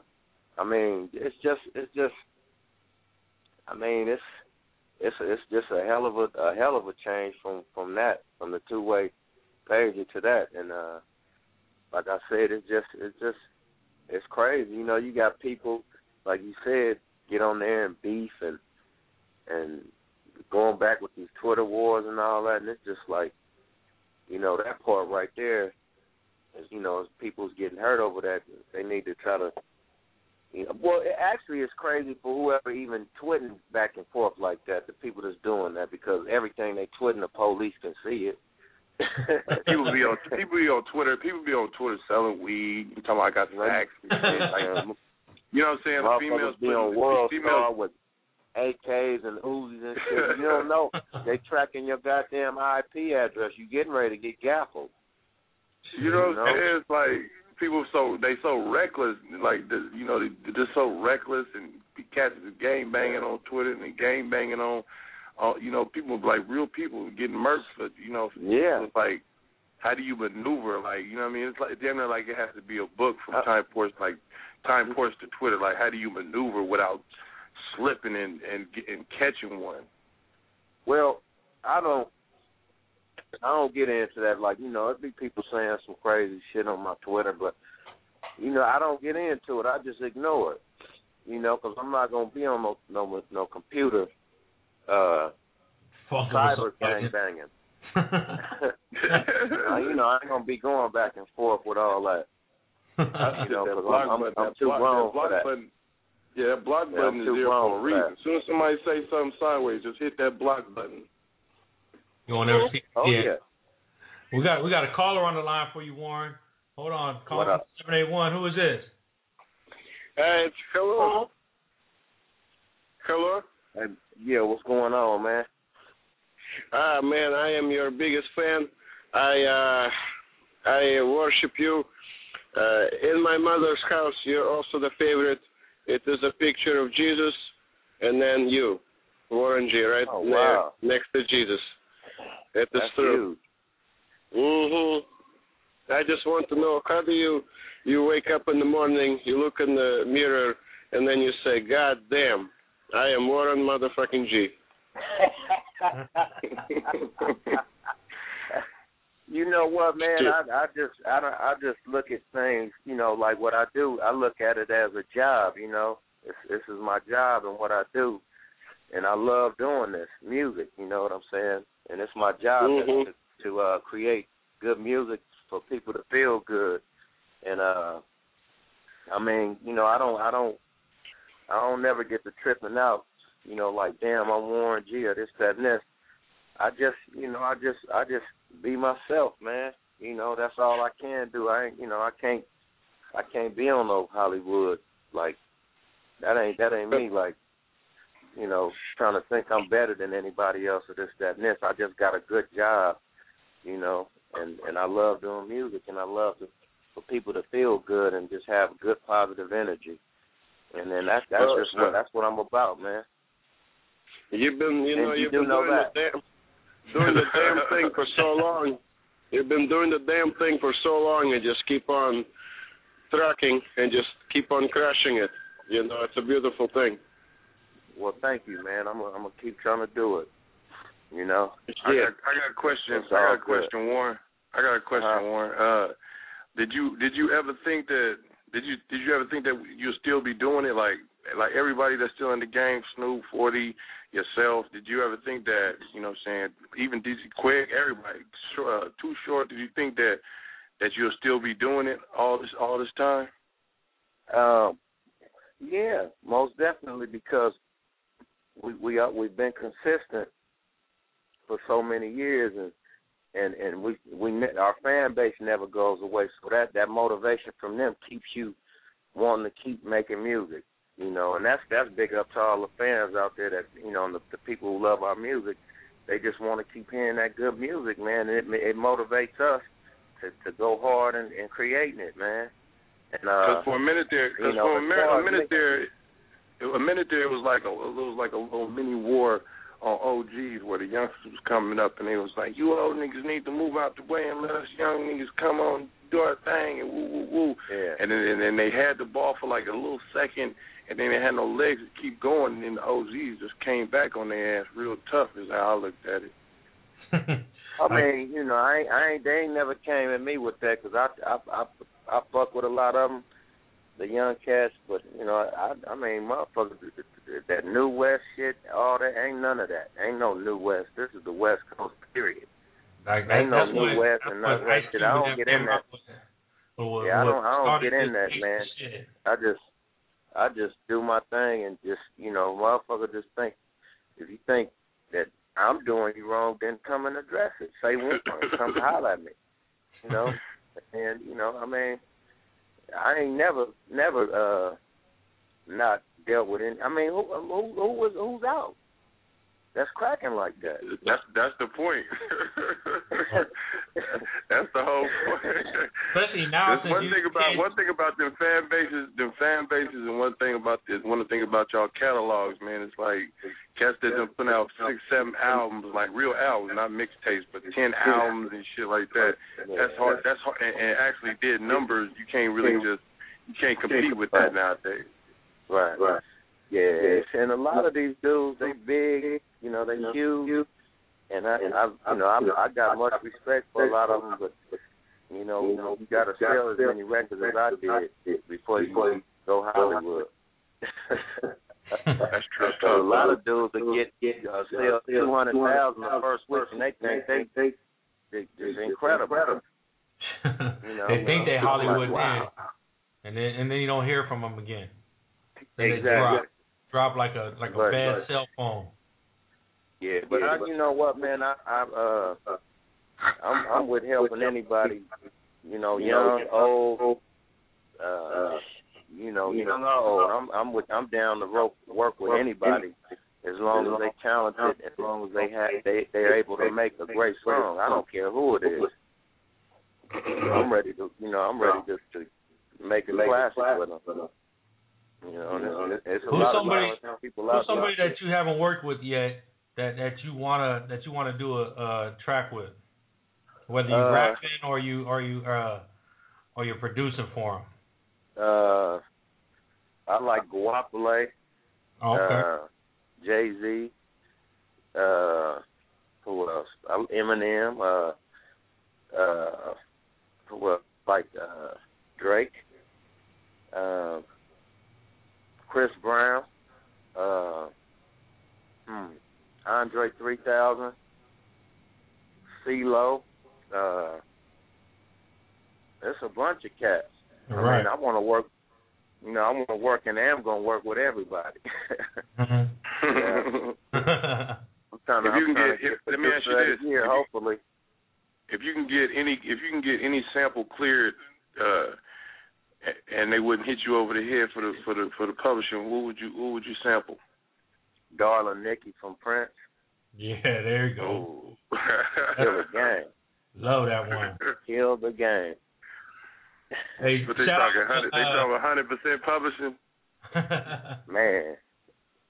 I mean, it's just it's just. I mean, it's it's it's just a hell of a a hell of a change from from that from the two way pager to that, and uh, like I said, it's just it's just it's crazy. You know, you got people like you said get on there and beef and and going back with these Twitter wars and all that, and it's just like, you know, that part right there is you know, people's getting hurt over that, they need to try to. Know, well, it actually, it's crazy for whoever even twitting back and forth like that. The people that's doing that because everything they twitting, the police can see it. (laughs) people be on people be on Twitter. People be on Twitter selling weed. You talking about I got sacks and shit. Like, (laughs) you know what I'm saying? The females be on World Star females. with AKs and Uzis and shit. You don't know. (laughs) They tracking your goddamn IP address. You getting ready to get gaffled. You know what You I'm saying? It's like people so they so reckless. Like the, you know they, they're just so reckless and cats is game banging on Twitter and they game banging on. Uh, you know, people like real people getting murked for you know. Yeah. It's like how do you maneuver? Like you know what I mean? It's like damn near like it has to be a book from Uh, time ports like time ports to Twitter. Like how do you maneuver without slipping and and, and catching one? Well, I don't. I don't get into that. Like you know, it'd be people saying some crazy shit on my Twitter, but you know, I don't get into it. I just ignore it. You know, because I'm not gonna be on no no no computer. Uh, Fuck cyber with somebody. gang banging. (laughs) Uh, you know, I ain't gonna be going back and forth with all that. I (laughs) You know, that 'cause block I'm, I'm, button, I'm that too block, grown that for that. button. Yeah, that block Yeah, button I'm is there for a reason. As soon as somebody say something sideways, just hit that block button. You won't ever see. Oh yeah. We got we got a caller on the line for you, Warren. Hold on. Call What up? seven eight one. Who is this? Hey, it's hello. Hello. Hey, yeah, what's going on, man? Ah, man, I am your biggest fan. I uh, I worship you. Uh, in my mother's house, you're also the favorite. It is a picture of Jesus, and then you, Warren G, right Oh, there, next to Jesus. It is That's true. Mhm. I just want to know how do you you wake up in the morning, you look in the mirror, and then you say, "God damn, I am Warren motherfucking G." (laughs) you know what, man? I I just I don't I just look at things, you know, like what I do. I look at it as a job. You know, this this is my job and what I do, and I love doing this music. You know what I'm saying? And it's my job Mhm. to, to uh create good music for people to feel good. And uh I mean, you know, I don't I don't I don't never get to tripping out, you know, like damn, I'm Warren G or this, that and this. I just you know, I just I just be myself, man. You know, that's all I can do. I ain't you know, I can't I can't be on no Hollywood like that ain't that ain't me like you know, trying to think I'm better than anybody else or this, that, and this. I just got a good job, you know, and and I love doing music and I love to, for people to feel good and just have good positive energy. And then that's that's Well, just what that's what I'm about, man. You've been, you know, you you've do been know doing that. the damn, doing the damn thing for so long. You've been doing the damn thing for so long, and just keep on trucking and just keep on crushing it. You know, it's a beautiful thing. Well, thank you, man. I'm gonna, I'm gonna keep trying to do it. You know. I got I got a question. I got a question, Warren. I got a question, Uh-huh. Warren. Uh, did you did you ever think that did you did you ever think that you'll still be doing it like like everybody that's still in the game, Snoop, Forty, yourself? Did you ever think that you know, what I'm saying even DJ Quik, everybody, uh, Too Short? Did you think that that you'll still be doing it all this all this time? Um, yeah, most definitely because we we are, we've been consistent for so many years, and and and we we our fan base never goes away. So that that motivation from them keeps you wanting to keep making music, you know. And that's that's big up to all the fans out there that you know, and the, the people who love our music. They just want to keep hearing that good music, man. And it it motivates us to to go hard and, and creating it, man. And uh, Because uh, for a minute there, you because know, for a minute, a minute there, a minute there, it was like a, it was like a little mini war on OGs where the youngsters was coming up and they was like, "You old niggas need to move out the way and let us young niggas come on do our thing and woo woo woo." Yeah. And then and then they had the ball for like a little second, and then they had no legs to keep going, and then the OGs just came back on their ass real tough. Is how I looked at it. (laughs) I mean, you know, I ain't, I ain't, they ain't never came at me with that because I, I, I, I fuck with a lot of them, the young cats. But you know, I, I mean, motherfuckers, that new West shit, all that ain't none of that. Ain't no new West. This is the West Coast, period. Like ain't no new what- West and none of that shit. I don't get in that. up with. But what- Yeah, I don't, I don't get in that, man. shit. I just, I just do my thing and just, you know, motherfucker, just think. If you think that I'm doing you wrong, then come and address it. Say one thing. Come holler at me. You know, and you know, I mean, I ain't never, never, uh, not dealt with any. I mean, who, who, who was, who's out? That's cracking like that. That's that's the point. (laughs) that's the whole point. Especially now There's one thing about can't- one thing about them fan bases, them fan bases, and one thing about this, one thing about y'all catalogs, man. It's like cats that done put out six, seven albums, like real albums, not mixtapes, but ten albums and shit like that. That's hard. That's hard, and, and actually did numbers. You can't really just you can't compete with that nowadays. Right. Right. Yeah, and a lot of these dudes, they big, you know, they huge, and I, and I, you know, I, I got much respect for a lot of them, but you know, you know, you got to sell as many records as I did before you go Hollywood. That's true. So a lot of dudes that get get uh, sell two hundred thousand the first week, and they think they they they it's incredible. (laughs) You know, they think they I'm Hollywood like, wow. did, and then and then you don't hear from them again. Then they Exactly. Drop, drop like a like a Right, bad right. cell phone. Yeah, but I, you know what, man, I, I uh, I'm I'm with helping anybody, you know, young, old, uh, you know, young or old. I'm I'm with I'm down to rope to work with anybody As long as they talented, as long as they have, they they're able to make a great song. I don't care who it is. I'm ready to, you know, I'm ready just to make a classic with them. You know, and it's, it's a Who's lot somebody? of people Who's out somebody that you haven't worked with yet that that you wanna that you wanna do a, a track with? Whether you Uh, rapping or you or you uh or you're producing for them. Uh, I like Goapele. Okay. Uh, Jay Z. Uh, who else? Uh, Eminem. Uh, uh, who else? Like uh, Drake. Uh, Chris Brown. Uh, hmm. Andre 3000. CeeLo. Uh, there's a bunch of cats. I Right. mean, I want to work. You know, I want to work, and I'm going to work with everybody. Mhm. (laughs) Yeah. I'm trying to. If you I'm can trying get- to if- let me ask you this. Here, If you- if you can get any if you can get any sample cleared uh a- and they wouldn't hit you over the head for the for the for the publishing, what would you what would you sample? Darling Nikki from Prince. Yeah, there you go. Kill the game. (laughs) Love that one. Kill the game. Hey, But they shout out talking hundred to, they uh, talking hundred percent publishing. (laughs) Man,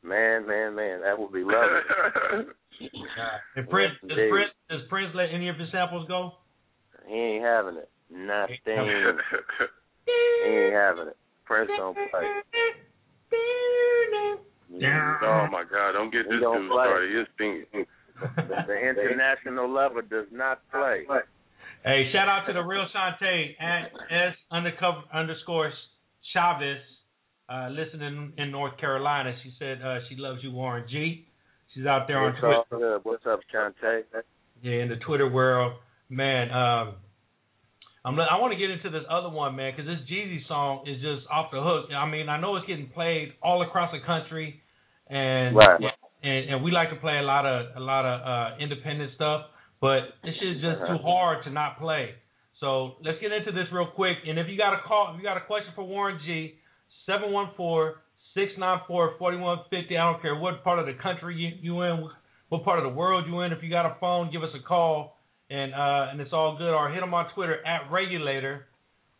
man, man, man, that would be lovely. (laughs) And Prince, does Prince, does Prince let any of his samples go? He ain't having it. Nothing. He ain't having it. Prince don't play. oh my God! Don't get this don't dude play. started. He's being (laughs) The, international lover does not play. Hey, shout out to the real Shantae at S undercover underscore Chavez, uh, listening in North Carolina. She said uh, she loves you, Warren G. She's out there on What's all Twitter. good? What's up, Chante? Yeah, in the Twitter world, man. Um, I'm. I want to get into this other one, man, because this Jeezy song is just off the hook. I mean, I know it's getting played all across the country, and Right. and and we like to play a lot of a lot of uh, independent stuff, but this shit is just too hard to not play. So let's get into this real quick. And if you got a call, if you got a question for Warren G, 714-694-4150. I don't care what part of the country you, you in, what part of the world you in. If you got a phone, give us a call, and uh, and it's all good. Or hit them on Twitter at Regulator,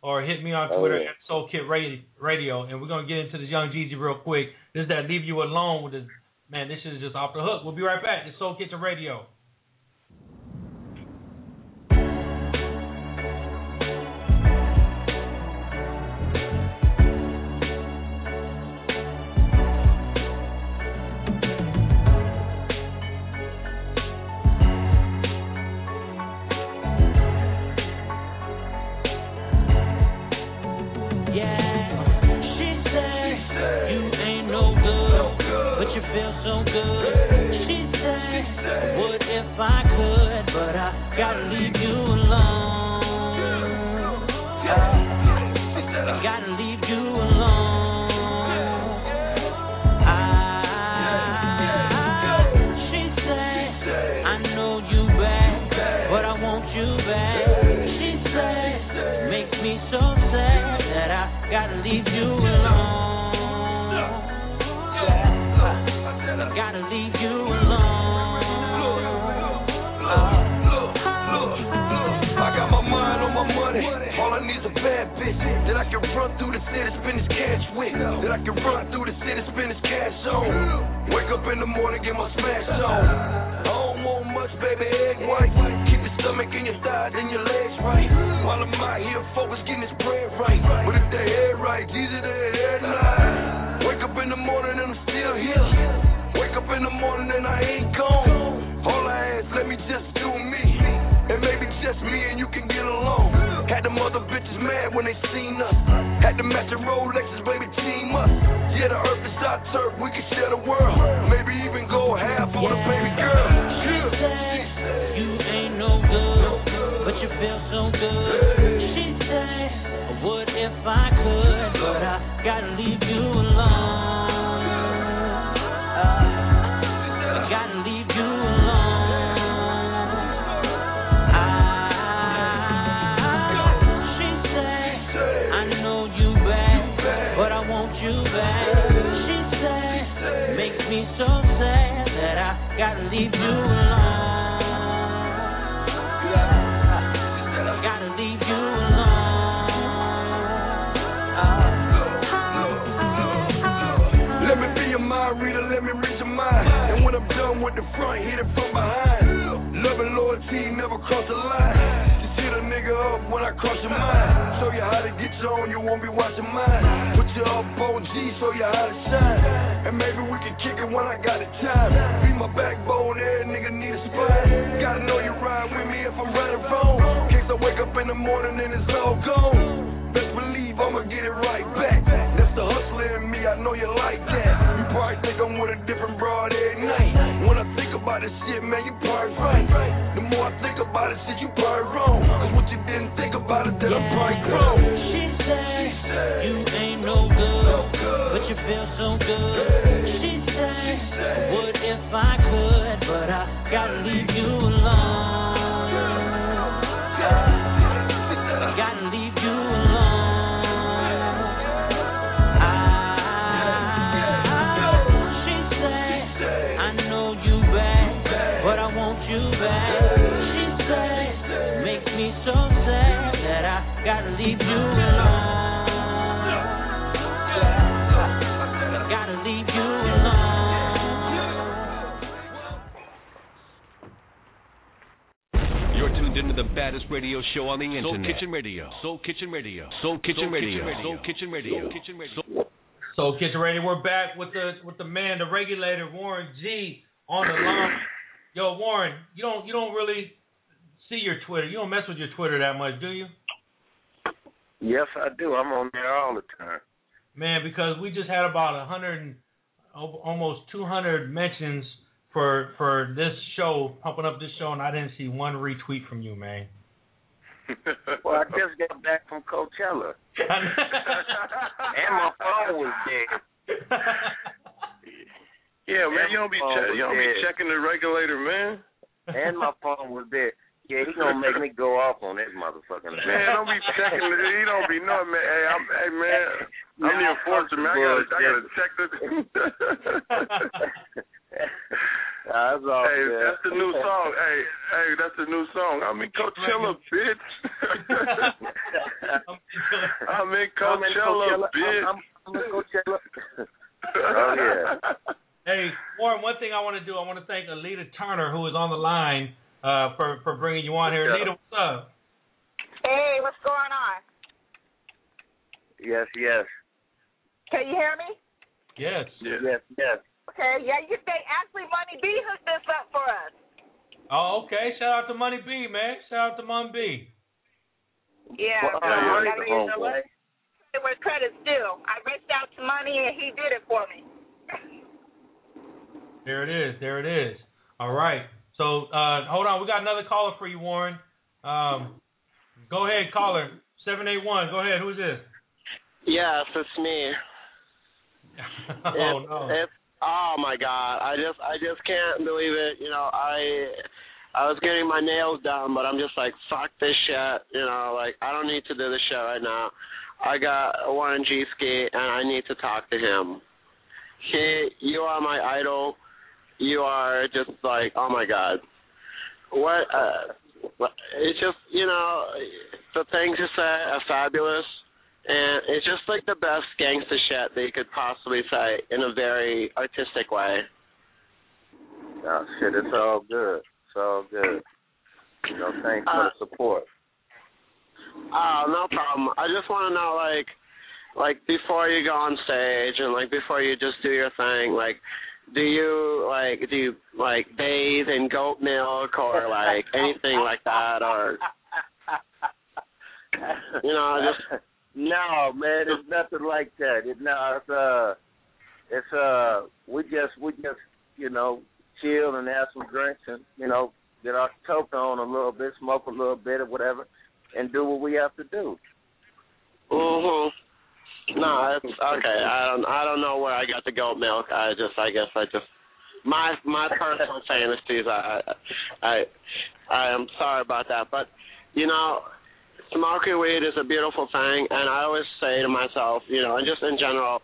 or hit me on Oh, Twitter yeah. at Soul Kit Radio, Radio. And we're gonna get into this Young Jeezy real quick. This is that leave you alone with this man. This shit is just off the hook. We'll be right back. It's Soul Kitchen Radio. Gotta leave you alone. I gotta leave you alone. I got my mind on my money. All I need is a bad bitch that I can run through the city, spend this cash with. That I can run through the city, spend this cash on. Wake up in the morning, get my smash on. I don't want much, baby, egg white. Stomach and your thighs and your legs right. While I'm out here focused, getting this bread right. But if the head right, Jesus, the head right. Wake up in the morning and I'm still here. Wake up in the morning and I ain't gone. All I ask, let me just do me. And maybe just me and you can get along. Had them other bitches mad when they seen us. Had the matching Rolexes, baby, team us. Yeah, the earth is our turf, we can share the world. Maybe even go half on the baby girl. Feel so good. Cross the line. Just hit a nigga up when I cross your mind. Show you how to get you on, you won't be watching mine. Put you up on G, show you how to shine. And maybe we can kick it when I got the time. Be my backbone, every nigga need a spine. Gotta know you ride with me if I'm right or wrong. Case I wake up in the morning and it's all gone. Best believe I'ma get it right back. That's the me, I know you like that. You probably think I'm with a different broad every night. When I think about this shit, man, you probably right. The more I think about it, shit, you probably wrong. Cause what you didn't think about it, then I'm probably grown. She said, You ain't no good, but you feel so good. She said, What if I could, but I gotta leave you alone. Leave you alone. Gotta leave you alone. You're tuned into the baddest radio show on the internet. Soul Kitchen Radio. Soul Kitchen Radio. Soul Kitchen Radio. Soul Kitchen Radio. Soul Kitchen Radio. So Kitchen Radio, we're back with the with the man, the regulator, Warren G on the line. Yo, Warren, you don't you don't really see your Twitter. You don't mess with your Twitter that much, do you? Yes, I do. I'm on there all the time. Man, because we just had about a hundred almost two hundred mentions for for this show, pumping up this show, and I didn't see one retweet from you, man. (laughs) well, I just got back from Coachella, (laughs) and my phone was dead. (laughs) Yeah, man, you don't be che- you don't be checking the regulator, man. and my phone was dead. Yeah, he gonna make me go off on this motherfucker. Man, don't be checking it. He don't be knowing, man. Hey, I'm, hey, man, I'm the Nah, enforcer, man. I gotta, I gotta check this. (laughs) Nah, that's all hey, good. that's the new song. Hey, hey, that's the new song. I'm in Coachella, (laughs) bitch. I'm in Coachella, bitch. I'm, I'm in Coachella. (laughs) oh yeah. Hey, Warren, one thing I want to do, I want to thank Alita Turner, who is on the line, uh, for for bringing you on here. Yeah. Alita, what's up? Hey, what's going on? Yes, yes, Can you hear me? Yes. yes, yes. Okay, yeah, you say actually Money B hooked this up for us. Oh, okay. Shout out to Money B, man. Shout out to Money B. Yeah, Well, so uh, I Money gotta B, use the credit where credit's due. I reached out to Money and he did it for me. There it is. There it is. All right. So uh, hold on. We got another caller for you, Warren. Um, go ahead, caller. Seven eight one. Go ahead. Who's this? Yes, it's me. (laughs) oh it's, no. It's oh my god. I just I just can't believe it. You know, I I was getting my nails done, but I'm just like fuck this shit. You know, like I don't need to do this shit right now. I got Warren G Ski and I need to talk to him. He, you are my idol. You are just like oh my god. What? Uh, it's just you know the things you say are fabulous. And it's just like the best gangster shit that you could possibly say in a very artistic way. Oh shit, it's all good. It's all good. You know, thanks for the support. Oh, no problem. I just want to know, like, like before you go on stage and like before you just do your thing, like, do you like do you like bathe in goat milk or like anything like that or you know just no, man, it's nothing like that. It, no, it's uh, it's uh, we just we just you know chill and have some drinks and you know get our toke on a little bit, smoke a little bit or whatever, and do what we have to do. Mhm. No, it's okay. I don't I don't know where I got the goat milk. I just I guess I just my my personal fantasies. I I I I am sorry about that, but you know, smoking weed is a beautiful thing, and I always say to myself, you know, and just in general,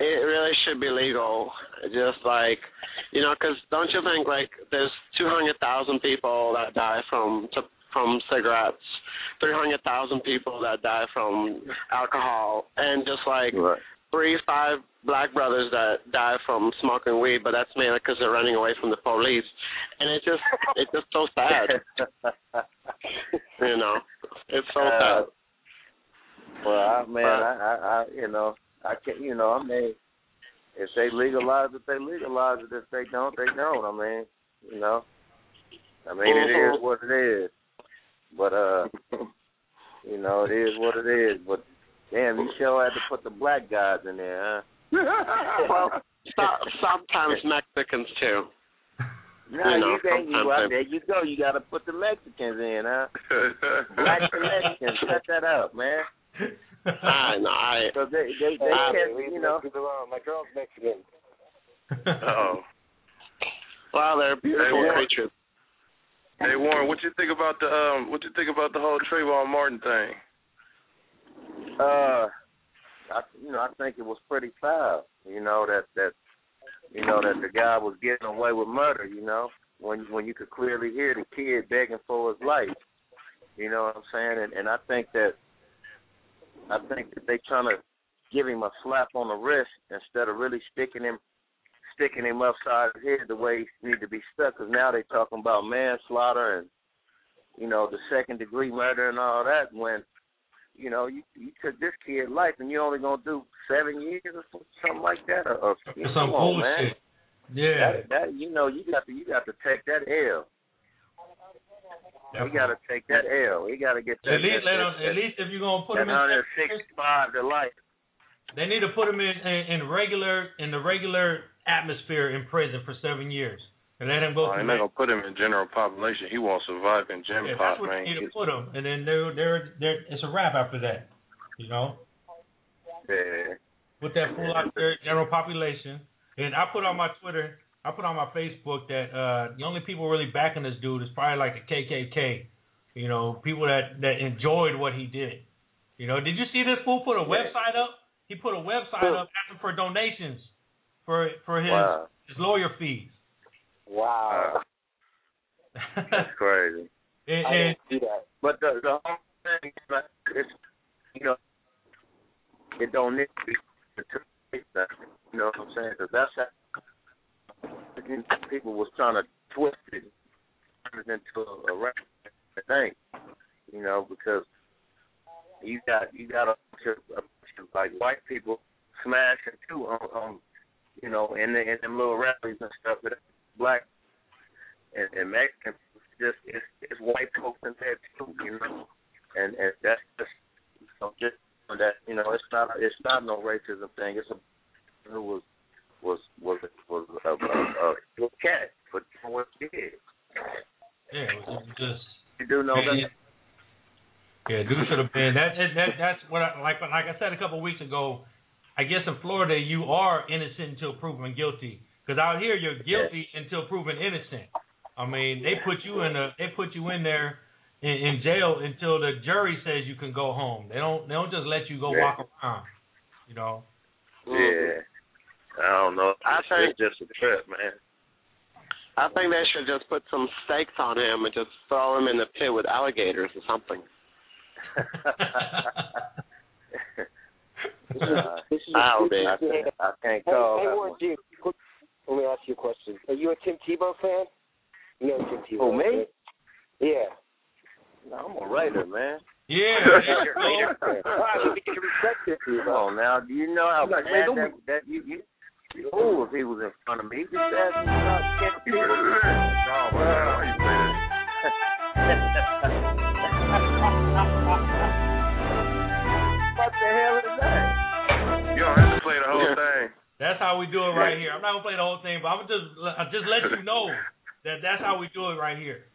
it really should be legal. Just like, you know, because don't you think like there's 200,000 people that die from from cigarettes, 300,000 people that die from alcohol, and just like three, five black brothers that die from smoking weed, but that's mainly because they're running away from the police, and it's just it's just so sad. (laughs) you know, it's so Uh, sad. Well, I, man, I, I, I, you know, I can't, you know, I mean, if they legalize it, they legalize it. If they don't, they don't. I mean, you know, I mean, it is Mhm. what it is. But uh, you know, it is what it is. But damn, you sure had to put the black guys in there, huh? well, so- sometimes Mexicans too. No, you know, you can't. You, sometimes there you go. You got to put the Mexicans in, huh? Black and (laughs) Mexicans, cut that out, man. I know. I. So they, they, they can't, you know. My girl's Mexican. Oh. Well, they're beautiful Hey, creatures. Hey Warren, what you think about the um what you think about the whole Trayvon Martin thing? Uh, I, you know, I think it was pretty foul. You know that that, you know that the guy was getting away with murder. You know, when when you could clearly hear the kid begging for his life. You know what I'm saying? And and I think that, I think that they trying to give him a slap on the wrist instead of really sticking him, sticking him upside his head the way he need to be stuck. Because now they talking about manslaughter and, you know, the second degree murder and all that. When you know, you you took this kid life and you only gonna do seven years or something like that, or, or Some come on, man. Yeah. That, that you know, you got to you got to take that L. You got to take that L. You got to get that. At least, that, let that, at least if you're gonna put him in, 165 to life. they need to put him in, in in regular in the regular atmosphere in prison for seven years and let him go. Oh, they're not gonna put him in general population. He won't survive in gym Yeah, pop, that's what man. you need to put him, and then they're they're they're it's a wrap after that. You know, Yeah. put that fool out there, general population. And I put on my Twitter, I put on my Facebook that uh the only people really backing this dude is probably like the KKK. You know, people that that enjoyed what he did. You know, did you see this fool put a website up? He put a website up asking for donations for for his Wow. his lawyer fees. Wow. Uh, that's crazy. (laughs) And, I and didn't see that. But the the whole thing is like it's you know it don't need to be you know what I'm saying? Because that's how people was trying to twist it turn it into a, a thing, you know, because you got you got a bunch of, a bunch of like white people smashing too on, on you know in the in them little rallies and stuff, but black and, and Mexican just it's it's white folks in there too, you know, and and that's just you know, just that you know it's not it's not no racism thing. It's a who was was was was a, a, a, a cat for doing what he did. yeah, it was just You do know that. Yeah, dude should have been. That, that that that's what I, like like I said a couple of weeks ago. I guess in Florida you are innocent until proven guilty. Because out here you're guilty until proven innocent. I mean, they put you in a they put you in there in, in jail until the jury says you can go home. They don't they don't just let you go Yeah. walk around. You know. Yeah. I don't know. I think- it's just a trip, man. I think they should just put some stakes on him and just throw him in the pit with alligators or something. (laughs) (laughs) (laughs) Uh, this is, this is, I'll this I can't, I can't Hey, call hey, that Warren. G, quick, let me ask you a question. Are you a Tim Tebow fan? You know Tim Tebow. Oh, me? Yeah. No, I'm a writer, man. Yeah. Raider, Raider fan. All right, let me get your respect Come on now. Do you know how Like, bad man, don't that, that you you you oh, if he was in front of me. He just asked me about (laughs) Ken Tebow. No, man. Why you say What the hell is that? You don't have to play the whole thing. That's how we do it right here. I'm not gonna play the whole thing, but I'm gonna just I just let you know that that's how we do it right here.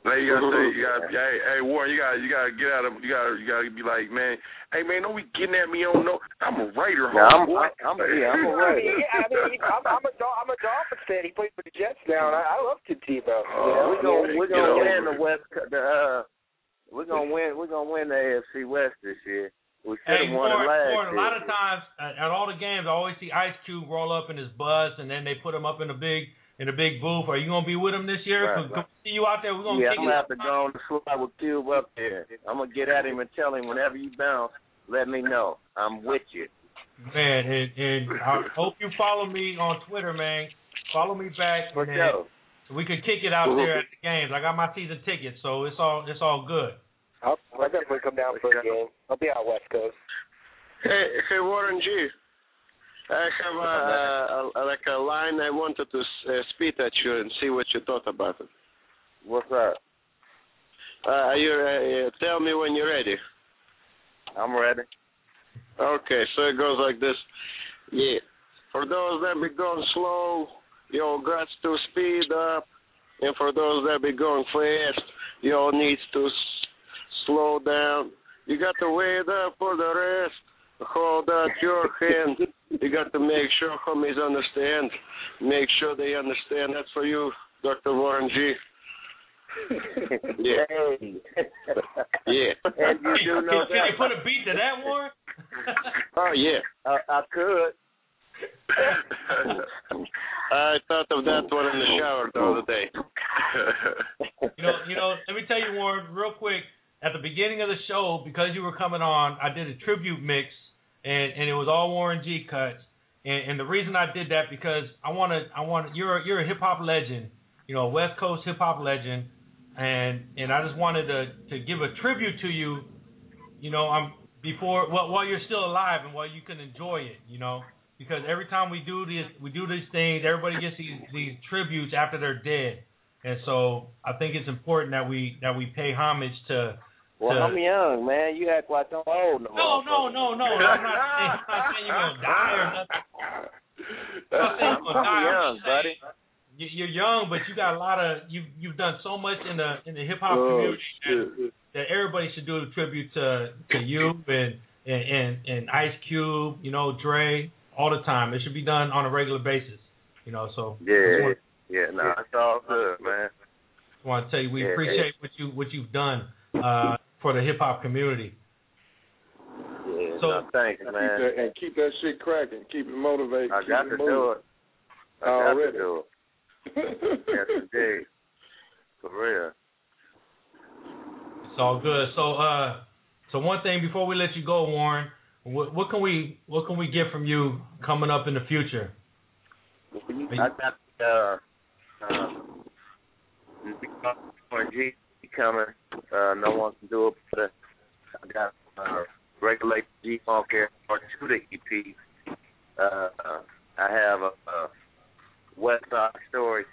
Like you gotta say, you gotta, hey, (laughs) hey, Warren, you gotta, you gotta get out of, you gotta, you gotta be like, man, hey, man, don't be getting at me on no. I'm a Raider, Yeah, I'm- homeboy. I'm- yeah, I'm a I Raider. mean, I mean, I'm, I'm a Dol- I'm a Dolphins fan. He played for the Jets now, and I, I love Tim Tebow. Oh, you know? we're gonna we're gonna win the West. The uh, we're gonna win. We're gonna win the AFC West this year. We Hey, have won Warren, it last Warren, a lot of times at, at all the games, I always see Ice Cube roll up in his bus, and then they put him up in a big in a big booth. Are you gonna be with him this year? Right, right. see you out there? We're gonna yeah, kick I'm gonna have to go on the slide with Cube up there. I'm gonna get at him and tell him whenever you bounce, let me know. I'm with you. Man, and, and I hope you follow me on Twitter, man. Follow me back, For sure. then we could kick it out there at the games. I got my season tickets, so it's all it's all good. I'll, I'll definitely come down for a game. I'll be out West Coast. Hey, hey, Warren G. I have a, a, a like a line I wanted to uh, spit at you and see what you thought about it. What's that? Uh, you uh, tell me when you're ready. I'm ready. Okay, so it goes like this. Yeah. For those that be going slow, y'all got to speed up. And for those that be going fast, y'all needs to slow down. You got to wait up for the rest. Hold out your hand. You got to make sure homies understand. Make sure they understand. That's for you, Dr. Warren G. Yeah. Hey. Yeah. And you do can, know can you put a beat to that, Warren? Oh, yeah. I, I could. I thought of that one in the shower the other day. You know, you know. Let me tell you, Warren, real quick. At the beginning of the show, because you were coming on, I did a tribute mix, and and it was all Warren G cuts. And, and the reason I did that because I want to, I want you're you're a hip hop legend, you know, West Coast hip hop legend, and and I just wanted to to give a tribute to you, you know, I'm before while, while you're still alive and while you can enjoy it, you know, because every time we do these we do these things, everybody gets these these tributes after they're dead. And so I think it's important that we that we pay homage to. Well, to I'm young, man. You act like I'm old. no, no, no, no. I'm not saying, I'm not saying you're gonna die or nothing. (laughs) I'm I'm, you're gonna die. I'm I'm young, saying buddy. you- You're young, but you got a lot of you. You've done so much in the in the hip hop Oh, community shit. that everybody should do a tribute to to you and and and, and Ice Cube, you know, Dre, all the time. It should be done on a regular basis, you know. So Yeah, yeah, no, it's all good, man. I want to tell you we Yeah, appreciate what you what you've done uh, for the hip hop community. Yeah, So- no, thanks, And keep man. that, and keep that shit cracking. Keep it motivated. I keep got it to moving. do it. I got Already. to do it. (laughs) Yes, indeed. For real. It's all good. So uh, so one thing before we let you go, Warren, what, what can we what can we get from you coming up in the future? I got the uh, uh, Coming. Uh, no one can do it, but uh, I got uh, regulate G Funk Part Two the EP. Uh, uh, I have a, a West Side Story.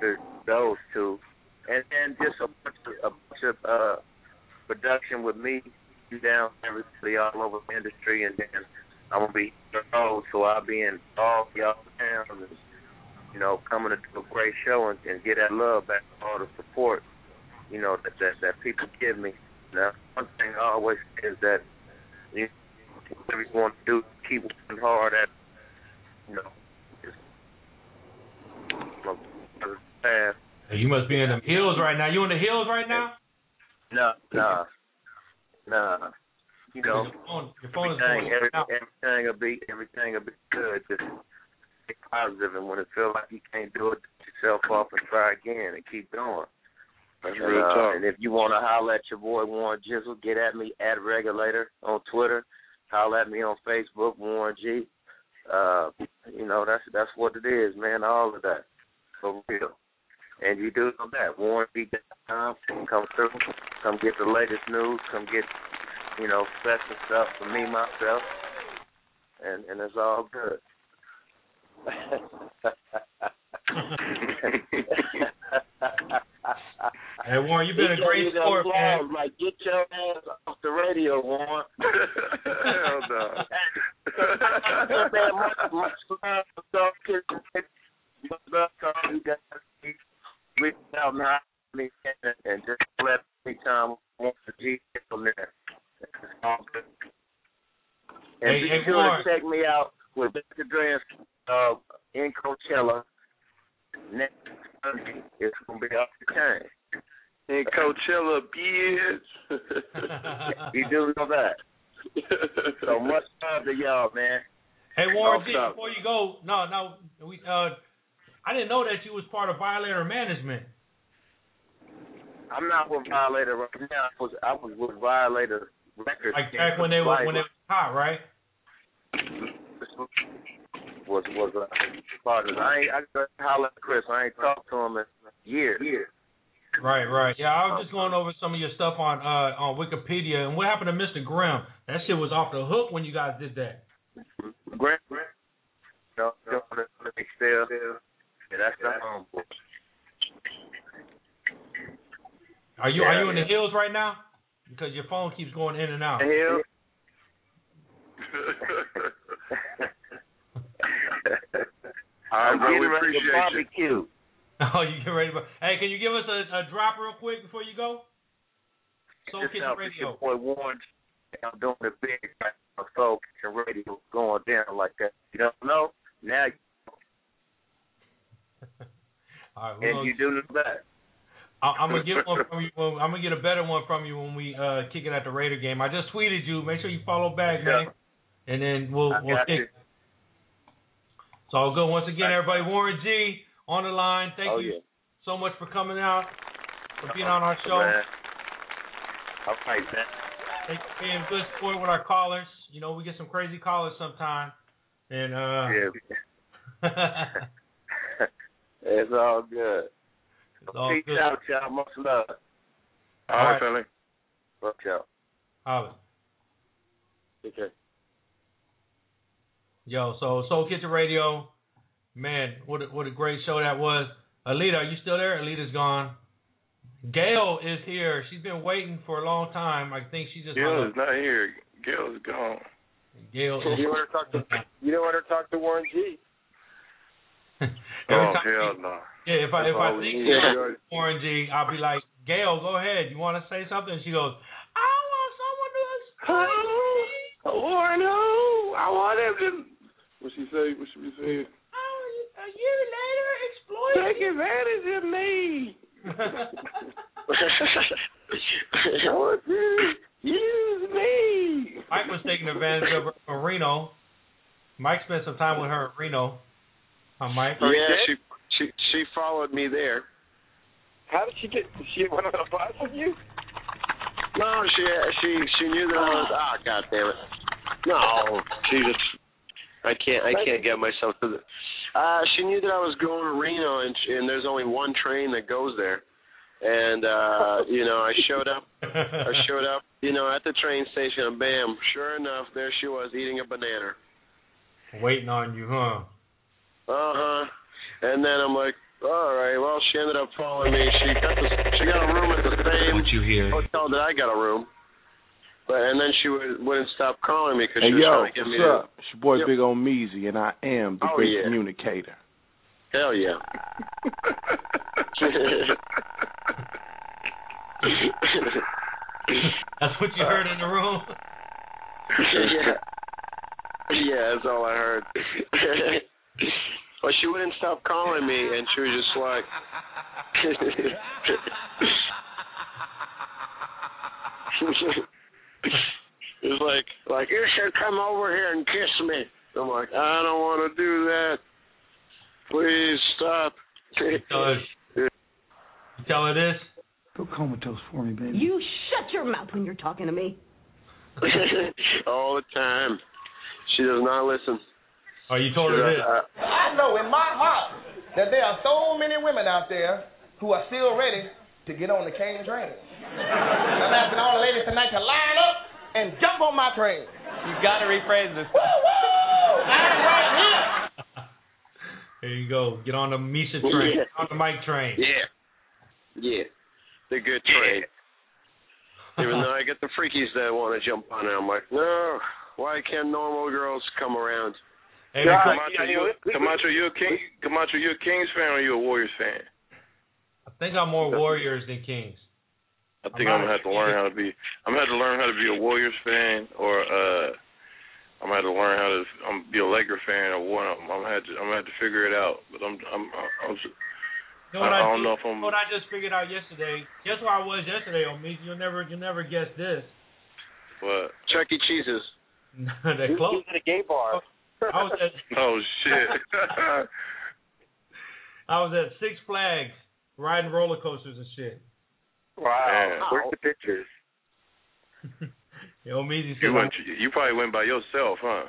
There's those two, and then just a bunch of, a bunch of uh, production with me down everybody all over the industry, and then I'm gonna be on so I'll be in all y'all towns, you know, coming to do a great show and, and get that love back, all the support, you know, that that, that people give me. Now, one thing I always say is that you whatever you want to do, keep working hard at, you know, just you know, path. Hey, You must be in the hills right now. You in the hills right now? No, nah, nah. You know, Your phone, your phone is everything, going every, out. everything will be everything will be good. Just stay positive, and when it feels like you can't do it, get yourself off and try again and keep going. That's and, real uh, talk. and if you want to holler at your boy Warren Jizzle, get at me at Regulator on Twitter. Holler at me on Facebook, Warren G. Uh, you know that's that's what it is, man. All of that for real. And you do know that WarrenG.com. Come through, come get the latest news, come get you know special stuff for me myself, and and it's all good. Hey Warren, you've been a great gave me the sport, man. applause, Like, get your ass off the radio, Warren. (laughs) Hell no. Man, much, much love, dog, kiss, much love to all you guys. Reach out now me and, and just let me time want to G from there. It's. And Hey, be hey, sure Warren. to check me out with Dr. Dre's uh, in Coachella next Sunday. It's gonna be off the chain. In Coachella, bitch. (laughs) you do know that. So much love to y'all, man. Hey Warren G, before you go, no, no, we uh, I didn't know that you was part of Violator Management. I'm not with Violator right now. I was I was with Violator Records. Like back when they were when they was hot, right? Was was uh, part of. I ain't I to holler at Chris. I ain't talked to him in years. Years. Right, right. Yeah, I was just going over some of your stuff on uh on Wikipedia, and what happened to Mr. Graham. That shit was off the hook when you guys did that. Grant. No, still, yeah, that's the homeboy. Are you are you in the hills right now? Because your phone keeps going in and out. Hill. All (laughs) right, bro, getting we ready to appreciate you. barbecue. (laughs) Oh, you get ready? For, hey, can you give us a, a drop real quick before you go? Soul Just Kitchen out with Radio. Your boy Warren. I'm doing the big Soul Kitchen Radio going down like that. You don't know? Now, you- (laughs) All right, we're and gonna- you do know that. I, I'm gonna get one (laughs) from you. When, I'm gonna get a better one from you when we uh kick it at the Raider game. I just tweeted you. Make sure you follow back, man. And then we'll I we'll got kick. You. It's all good. Once again, everybody, Warren G on the line. Thank Oh, you yeah. so much for coming out, for being on our show. Man. All right, man. Thank you for being good sport with our callers. You know, we get some crazy callers sometime. And uh Yeah. (laughs) it's all good. It's all Peace good. out, y'all. Much love. All right, Philly. Fuck y'all. Holla. Okay. Yo, so Soul Kitchen Radio, man, what a, what a great show that was. Alita, are you still there? Alita's gone. Gail is here. She's been waiting for a long time. I think she just Gil is not here. Gail is gone. Gail is You want to talk to you don't want to talk to Warren G. (laughs) Every oh time hell we- no. Yeah, if I That's if I think need. about Warren G, I'll be like, Gail, go ahead. You want to say something? She goes, I want someone to explain to me. Warren, who? I want him to. What she say? What she be saying? Oh, a year later, exploit Take advantage of me. I want you use me. Mike was taking advantage of her in Reno. Mike spent some time with her in Reno. Huh, Mike? yeah, she she she followed me there. How did she get? She went on a bus with you? No, she she she knew that I was. Ah, god damn it! No, she just. I can't I can't get myself to the. Uh, she knew that I was going to Reno, and and there's only one train that goes there, and uh, (laughs) you know I showed up. I showed up, you know, at the train station, and bam! Sure enough, there she was eating a banana. Waiting on you, huh? Uh huh. And then I'm like, all right. Well, she ended up following me. She got the she got a room at the same What you hear? hotel that I got a room. But and then she would, wouldn't stop calling me because Hey she was yo, trying to get me what's up? to. It's your boy Yep. Big Omeezy, and I am the Oh, great yeah. communicator. Hell yeah. (laughs) That's what you heard in the room. (laughs) yeah. Yeah, that's all I heard. (laughs) well, she wouldn't stop calling me, and she was just like. It was like, like you should come over here and kiss me. I'm like, I don't want to do that. Please stop. Tell her, tell her this. Go comatose for me, baby. You shut your mouth when you're talking to me. (laughs) all the time. She does not listen. Oh, you told her this. does- uh, I know in my heart that there are so many women out there who are still ready to get on the cane train. I'm asking all the ladies tonight to line up and jump on my train. You got to rephrase this. Woo woo! I'm right here. (laughs) There you go. Get on the Misha train. Yeah. On the Mike train. Yeah. Yeah. The good train. (laughs) Even though I get the freakies that want to jump on it, I'm like, no. Why can't normal girls come around? Hey, Camacho, you, Camacho, you a King? Camacho, you a Kings fan or you a Warriors fan? I think I'm more Warriors than Kings. I think I'm gonna have to learn how to be. I'm gonna have to learn how to be a Warriors fan, or uh, I'm gonna have to learn how to um, be a Laker fan, or one of them. I'm gonna have to. I'm gonna have to figure it out. But I'm. I'm. I'm. You know what I I, don't did- know if I'm- what I just figured out yesterday? Guess where I was yesterday, Omi? You'll never, you'll never guess this. What? Chuck E. Cheese's. (laughs) They're close. at a gay bar. (laughs) I was at, Oh shit. (laughs) I was at Six Flags riding roller coasters and shit. Wow. Man. Where's the pictures? (laughs) Yo, Meezy said you went. You probably went by yourself, huh?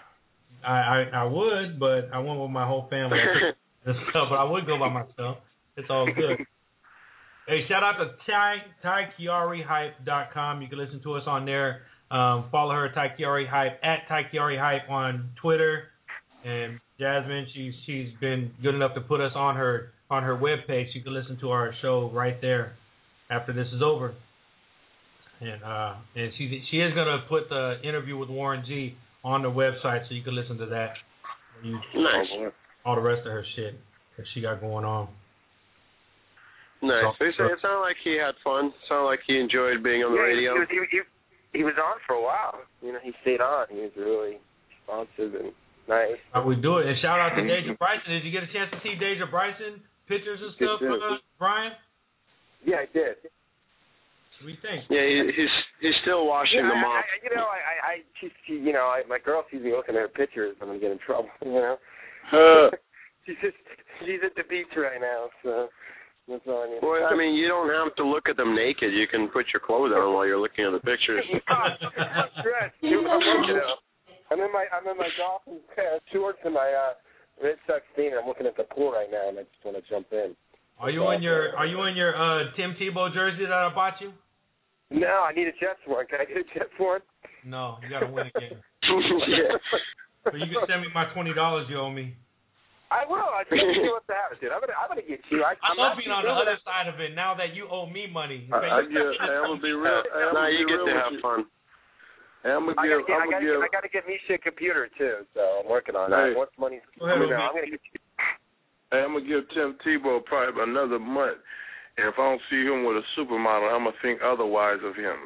I, I I would, but I went with my whole family (laughs) and stuff. But I would go by myself. It's all good. hey, shout out to Ty TyKiariHype.com. You can listen to us on there. Um, follow her Ty Kiari Hype at Ty Kiari Hype on Twitter. And Jasmine, she's she's been good enough to put us on her on her webpage. You can listen to our show right there after this is over. And uh and she she is gonna put the interview with Warren G on the website so you can listen to that. You, Nice. All the rest of her shit that she got going on. Nice. It, it sounded like he had fun. Sounded like he enjoyed being on the yeah, radio. He was, he, he, he was on for a while. You know, he stayed on. He was really responsive and nice. How we do it. And shout out to Deja Bryson. Did you get a chance to see Deja Bryson pictures and stuff, uh, Brian? Yeah, I did. What do you think? Yeah, he, he's he's still washing yeah, them I, off. I, you know, I, I, I she, she, you know, I, my girl sees me looking at her pictures. I'm gonna get in trouble. (laughs) You know, Uh, (laughs) she's just she's at the beach right now, so that's all I need. well, I mean, you don't have to look at them naked. You can put your clothes on while you're looking at the pictures. (laughs) I'm stressed. dude. I'm working out. I'm in my I'm in my golf uh, shorts and my uh, Red Sox theme. I'm looking at the pool right now, and I just want to jump in. Are you in your Are you in your uh, Tim Tebow jersey that I bought you? No, I need a Jets one. Can I get a Jets one? No, you gotta win again. yeah. (laughs) So you can send me my twenty dollars you owe me. I will. I think you what to have it, dude. I'm gonna I'm gonna get you. I, I I'm love actually being on the other it. side of it now that you owe me money. I, I get. Hey, I'm gonna be real. Hey, I'm nah, you get real to have you. fun. Hey, I'm gonna I give. gotta, get, I, I'm gotta gonna give. get, I gotta get Misha a computer too, so I'm working on Hey. that. Once money's coming out, I'm gonna get. Hey, I'm gonna give Tim Tebow probably another month, and if I don't see him with a supermodel, I'm gonna think otherwise of him.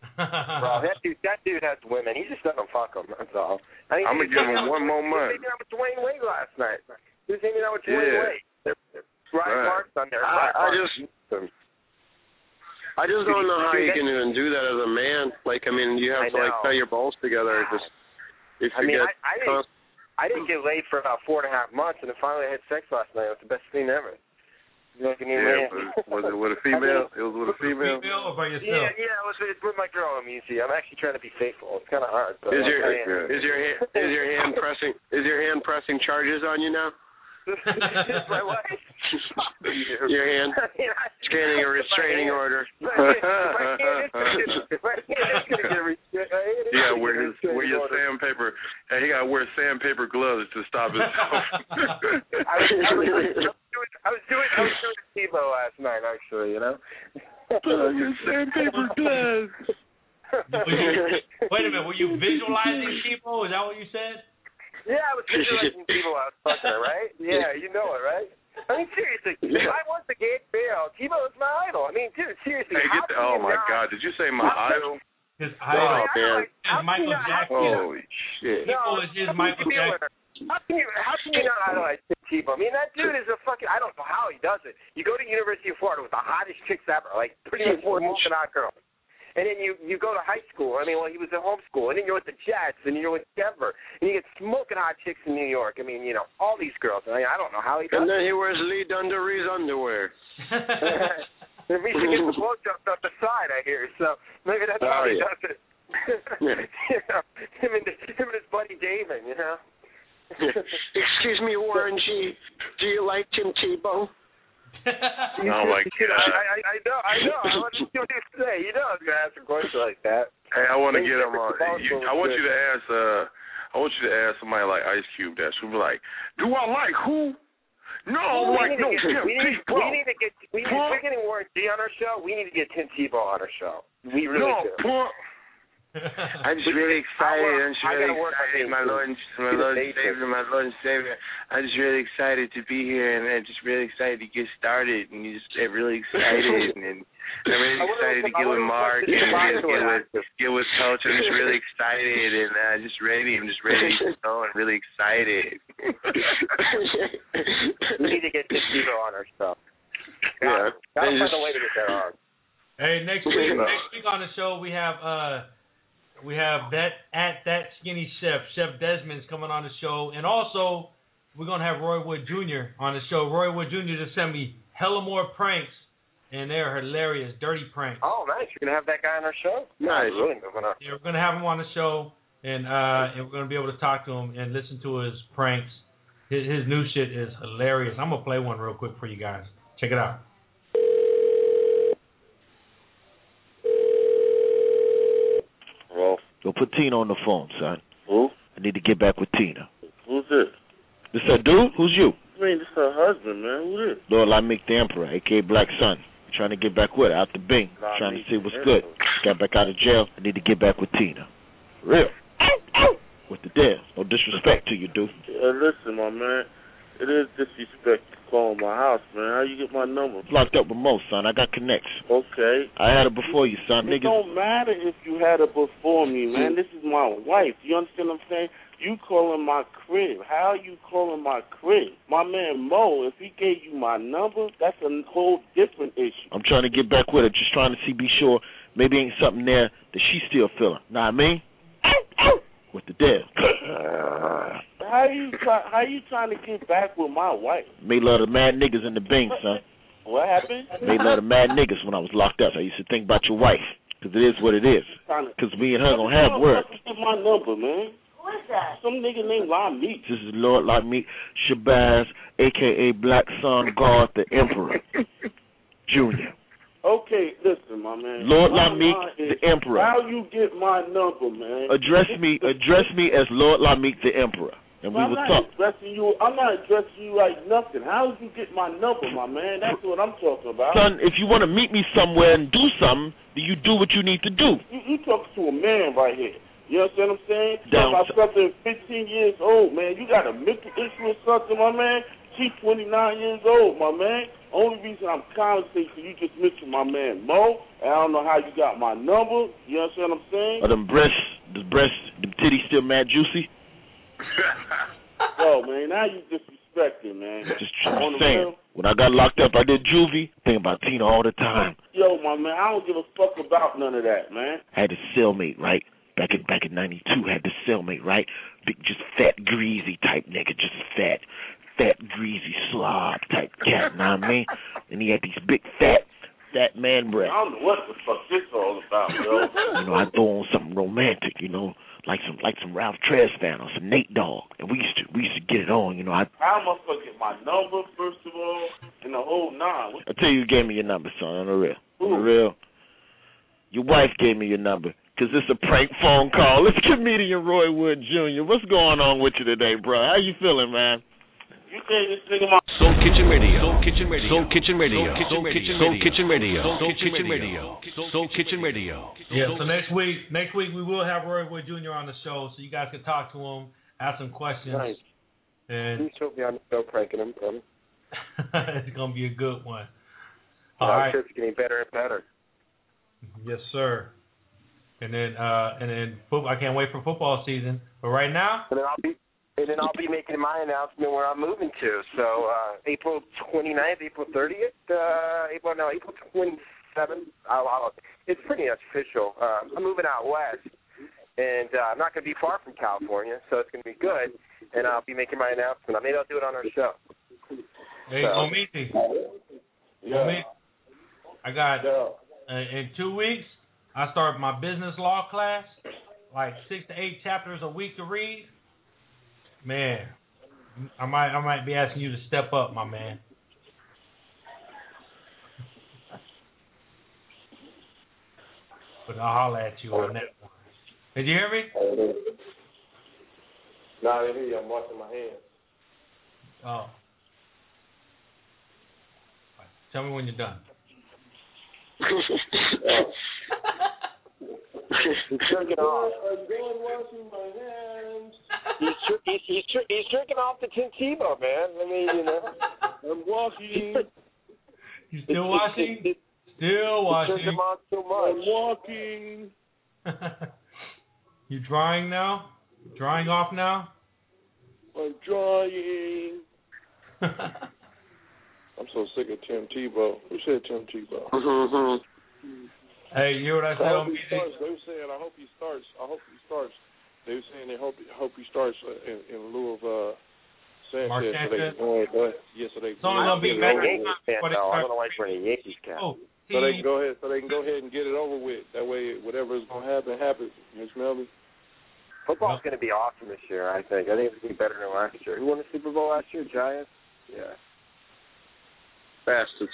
(laughs) Bro, that dude, that dude has women. He just doesn't fuck them. That's all. I mean, I'm gonna give him out one with- more He was month. hanging out with Dwyane Wade last night. He was hanging out with Dwyane Yeah. Wade. Brian Right. Mark's on there. I, I just awesome. I just don't know how Dude, you that- can even do that as a man. Like, I mean, you have I to like know. tie your balls together. Just if I you mean, get I, I didn't, I didn't get laid for about four and a half months, and then finally I had sex last night. It was the best thing ever. You know what I mean? Yeah, (laughs) man? was, was it with a female? It was with a female. Female or by Yeah, yourself? yeah, yeah, it was, it's with my girl. I'm easy. I'm actually trying to be faithful. It's kind of hard. But is your is your hand is your hand pressing is your hand pressing charges on you now? My wife? (laughs) Your hand scanning a (laughs) restraining order. If I can't, it's gonna get- if I can't, it's gonna get re- I hate it. He gotta wear his wear your sandpaper. And he gotta wear sandpaper gloves to stop himself. (laughs) I was, I was, I was doing I was doing Tebow last night actually, you know. Oh, your sandpaper gloves. Wait a minute, were you visualizing people? Is that what you said? Yeah, I was visualizing Tebow. I was fucking her, right? (laughs) Yeah, you know it, right? I mean, seriously, if I was the gay male, Tebow is my idol. I mean, dude, seriously. Hey, how get the, can oh you my not- God! Did you say my how can- idol? His Oh, idol man. is Michael Jackson. Holy shit! People is his how can Michael you feel Jackson. it? How can you how can you not idolize Tim Tebow? I mean, that dude is a fucking. I don't know how he does it. You go to University of Florida with the hottest chicks ever, like pretty much smoking hot girls. And then you you go to high school. I mean, well, he was at home school, and then you're with the Jets, and you're with Denver, and you get smoking hot chicks in New York. I mean, you know, all these girls. I mean, I don't know how he does. And it. then he wears Lee Dungaree's underwear. Maybe (laughs) he should get the blowjobs off the side. I hear so. Maybe that's how Oh, he yeah. does it. (laughs) you know, him and him and his buddy Damon. You know. Excuse me, Warren G. Do you like Tim Tebow? (laughs) Oh my (laughs) God! I, I, I know, I know. I want to see what you say. You know, I was gonna ask a question like that. Hey, I want to get him on. You, I want good. you to ask. uh I want you to ask somebody like Ice Cube that should be like, "Do I like who? No, we, like no get, Tim we, need, Tebow. we need to get. We need, We're getting Warren G on our show. We need to get Tim Tebow on our show. We really no, do. punk. I'm just really excited. I'm just really gotta work on excited, my. Lord, and my Lord and. Savior, my Lord and Savior. I'm just really excited to be here, and I'm just really excited to get started, and you just get really excited, and I'm really excited to get with Mark, and the get, get with ask. get with Coach. I'm just really excited, and uh, just ready. I'm just ready to go, and really excited. We need to get Tim Tebow on our show. Gotta They find a way to get that on. Hey, next Yeah. (laughs) week, next week on the show we have uh we have that at that skinny chef, Chef Desmond's coming on the show, and also we're gonna have Roy Wood Jr. on the show. Roy Wood Jr. just sent me hella more pranks, and they're hilarious, dirty pranks. Oh, nice. You're gonna have that guy on our show. Nice. Really moving up. Yeah, we're gonna have him on the show, and uh, and we're gonna be able to talk to him and listen to his pranks. His, his new shit is hilarious. I'm gonna play one real quick for you guys. Check it out. Yo, put Tina on the phone, son. who? I need to get back with Tina. Who's this? This a dude? Who's you? I mean, this her husband, man. Who this? Lord Lamik the Emperor, aka Black Sun. Trying to get back with her out the Bing. Trying to see what's good. Got back out of jail. I need to get back with Tina. Real. With the deal. No disrespect to you, dude. Uh, listen, my man. It is disrespect to call my house, man. How you get my number? Locked up with Mo, son. I got connects. Okay. I had it before you, son. It Niggas. don't matter if you had it before me, man. This is my wife. You understand what I'm saying? You calling my crib. How you calling my crib? My man Mo, if he gave you my number, that's a whole different issue. I'm trying to get back with her. Just trying to see, be sure maybe ain't something there that she still feeling. Know what I mean? With the deal. (clears throat) How you try, how you trying to get back with my wife? Made love to mad niggas in the Bing, son. What happened? Made love to mad niggas when I was locked up. I used to think about your wife. Because it is what it is. Because me and her gonna have words. Give my number, man. Who is that? Some nigga named Lon Meat. This is Lord like me, Shabazz, aka Black Sun God the Emperor, Junior. Okay, listen, my man. Lord My Lamik the Emperor. How you get my number, man? Address me, address me as Lord Lamik the Emperor, and we I'm not talk. addressing you. I'm not addressing you like nothing. How did you get my number, my man? That's what I'm talking about. Son, if you want to meet me somewhere and do something, then you do what you need to do. You, you talking to a man right here. You understand what I'm saying? Down about something 15 years old, man. You got a mental issue or something, my man. She's 29 years old, my man. Only reason I'm conversating, you just mentioned my man Mo, and I don't know how you got my number. You understand what I'm saying? Are them breasts, the breasts, them titties still mad juicy? (laughs) Yo, man, now you disrespecting, man. Just, On just the saying. When I got locked up, I did juvie. Think about Tina all the time. Yo, my man, I don't give a fuck about none of that, man. I had a cellmate, right? Back in back in '92, had this cellmate, right? Big, just fat, greasy type nigga, just fat, fat, greasy slob type cat. Know what I mean? And he had these big, fat, fat man breaths. I don't know what the fuck this all about, yo. You know, I throw on something romantic, you know, like some Ralph Tresvant or some Nate Dogg, and we used to we used to get it on. You know, I I to get my number, first of all, and the whole nine? What I tell you, you gave me your number, son, on the real, on the real. Your wife gave me your number. Cause it's a prank phone call. It's comedian Roy Wood Jr. What's going on with you today, bro? How you feeling, man? You say this nigga my Soul Kitchen Radio. Soul Kitchen Radio. Soul Kitchen Radio. Soul Kitchen Radio. Soul Kitchen Radio. Soul Kitchen Radio. Yeah, so next week, next week we will have Roy Wood Jr. on the show, so you guys can talk to him, ask some questions, Nice. and Please show me on the show pranking him. Um, (laughs) it's gonna be a good one. I'm All right, sure it's getting better and better. yes, sir. And then, uh, and then, I can't wait for football season. But right now, And then I'll be and then I'll be making my announcement where I'm moving to. So uh April 29th, April 30th, uh April no, April 27th. I'll, I'll, it's pretty much official. Uh, I'm moving out west, and uh, I'm not going to be far from California, so it's going to be good. And I'll be making my announcement. Maybe I'll do it on our show. hey, So- Omiti, Omiti, I got uh, in two weeks. I start my business law class, like six to eight chapters a week to read. Man, I might I might be asking you to step up, my man. But I'll holler at you on that one. Did you hear me? No, I didn't hear you. I'm washing my hands. Oh. Tell me when you're done. (laughs) He's jerking off. I'm going washing my hands. He's tr- he's he's, tr- he's jerking off the Tim Tebow, man. I mean, you know. I'm walking. You still washing? Still He's washing. jerking off too I'm walking. (laughs) you drying now? Drying off now? I'm drying. (laughs) I'm so sick of Tim Tebow. Who said Tim mm-hmm. Tebow? Hey, you hear what I said I on hope he starts. They were saying, I hope he starts. I hope he starts. They were saying they hope hope he starts uh, in, in lieu of uh, Sanchez. Mark so they Sanchez? can go ahead, go ahead. Yes, so they It's only gonna be get it over Yankees with. fan, though. I'm gonna wait for the Yankees cap. Oh, So they can go ahead. So they can go ahead and get it over with. That way, whatever is gonna happen, happens. Miss Melvin. Football's going to be awesome this year. I think. I think it's going to be better than last year. Who won the Super Bowl last year? Giants. Yeah. Bastards.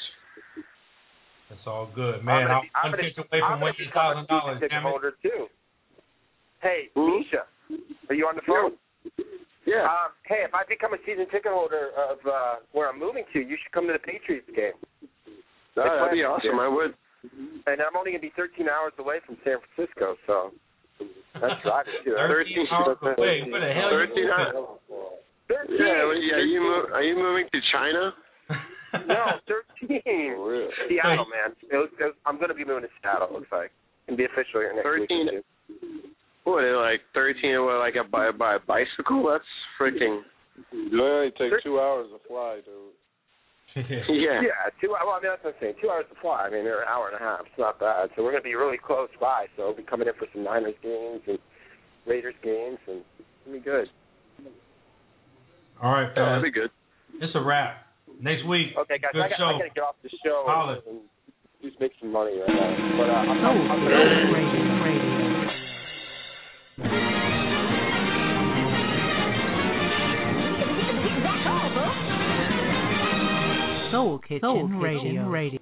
It's all good, man. I'm, I'm I'm gonna, taking away from gonna winning thousand dollars. season ticket Damn it. holder too. Hey, Misha, are you on the phone? Yeah. Um, hey, if I become a season ticket holder of uh, where I'm moving to, you should come to the Patriots game. Oh, that'd be It's awesome. I would. And I'm only going to be 13 hours away from San Francisco, so that's driving too. (laughs) 13 hours away. Where the hell you 13 moving? hours. 13. Yeah, well, yeah. You move, are you moving to China? No, (laughs) 13. real. Seattle, man. It was, it was, I'm going to be moving to Seattle. It looks like and be official here next 13. week. or two. What, like 13? What, like a by by a bicycle? That's freaking. It only take two hours to fly, dude. (laughs) Yeah. Yeah, two. Well, I mean that's what I'm saying. Two hours to fly. I mean they're an hour and a half. It's not bad. So we're going to be really close by. So we'll be coming in for some Niners games and Raiders games, and it'll be good. All right, Yeah, that'd be good. It's a wrap. Next week. Okay, guys, Good I got, show. I got to get off the show Holla. and, and just make some money right now. But uh, I'm, Soul I'm, I'm Kitchen Radio. Soul Kitchen, Soul Kitchen Radio. Radio.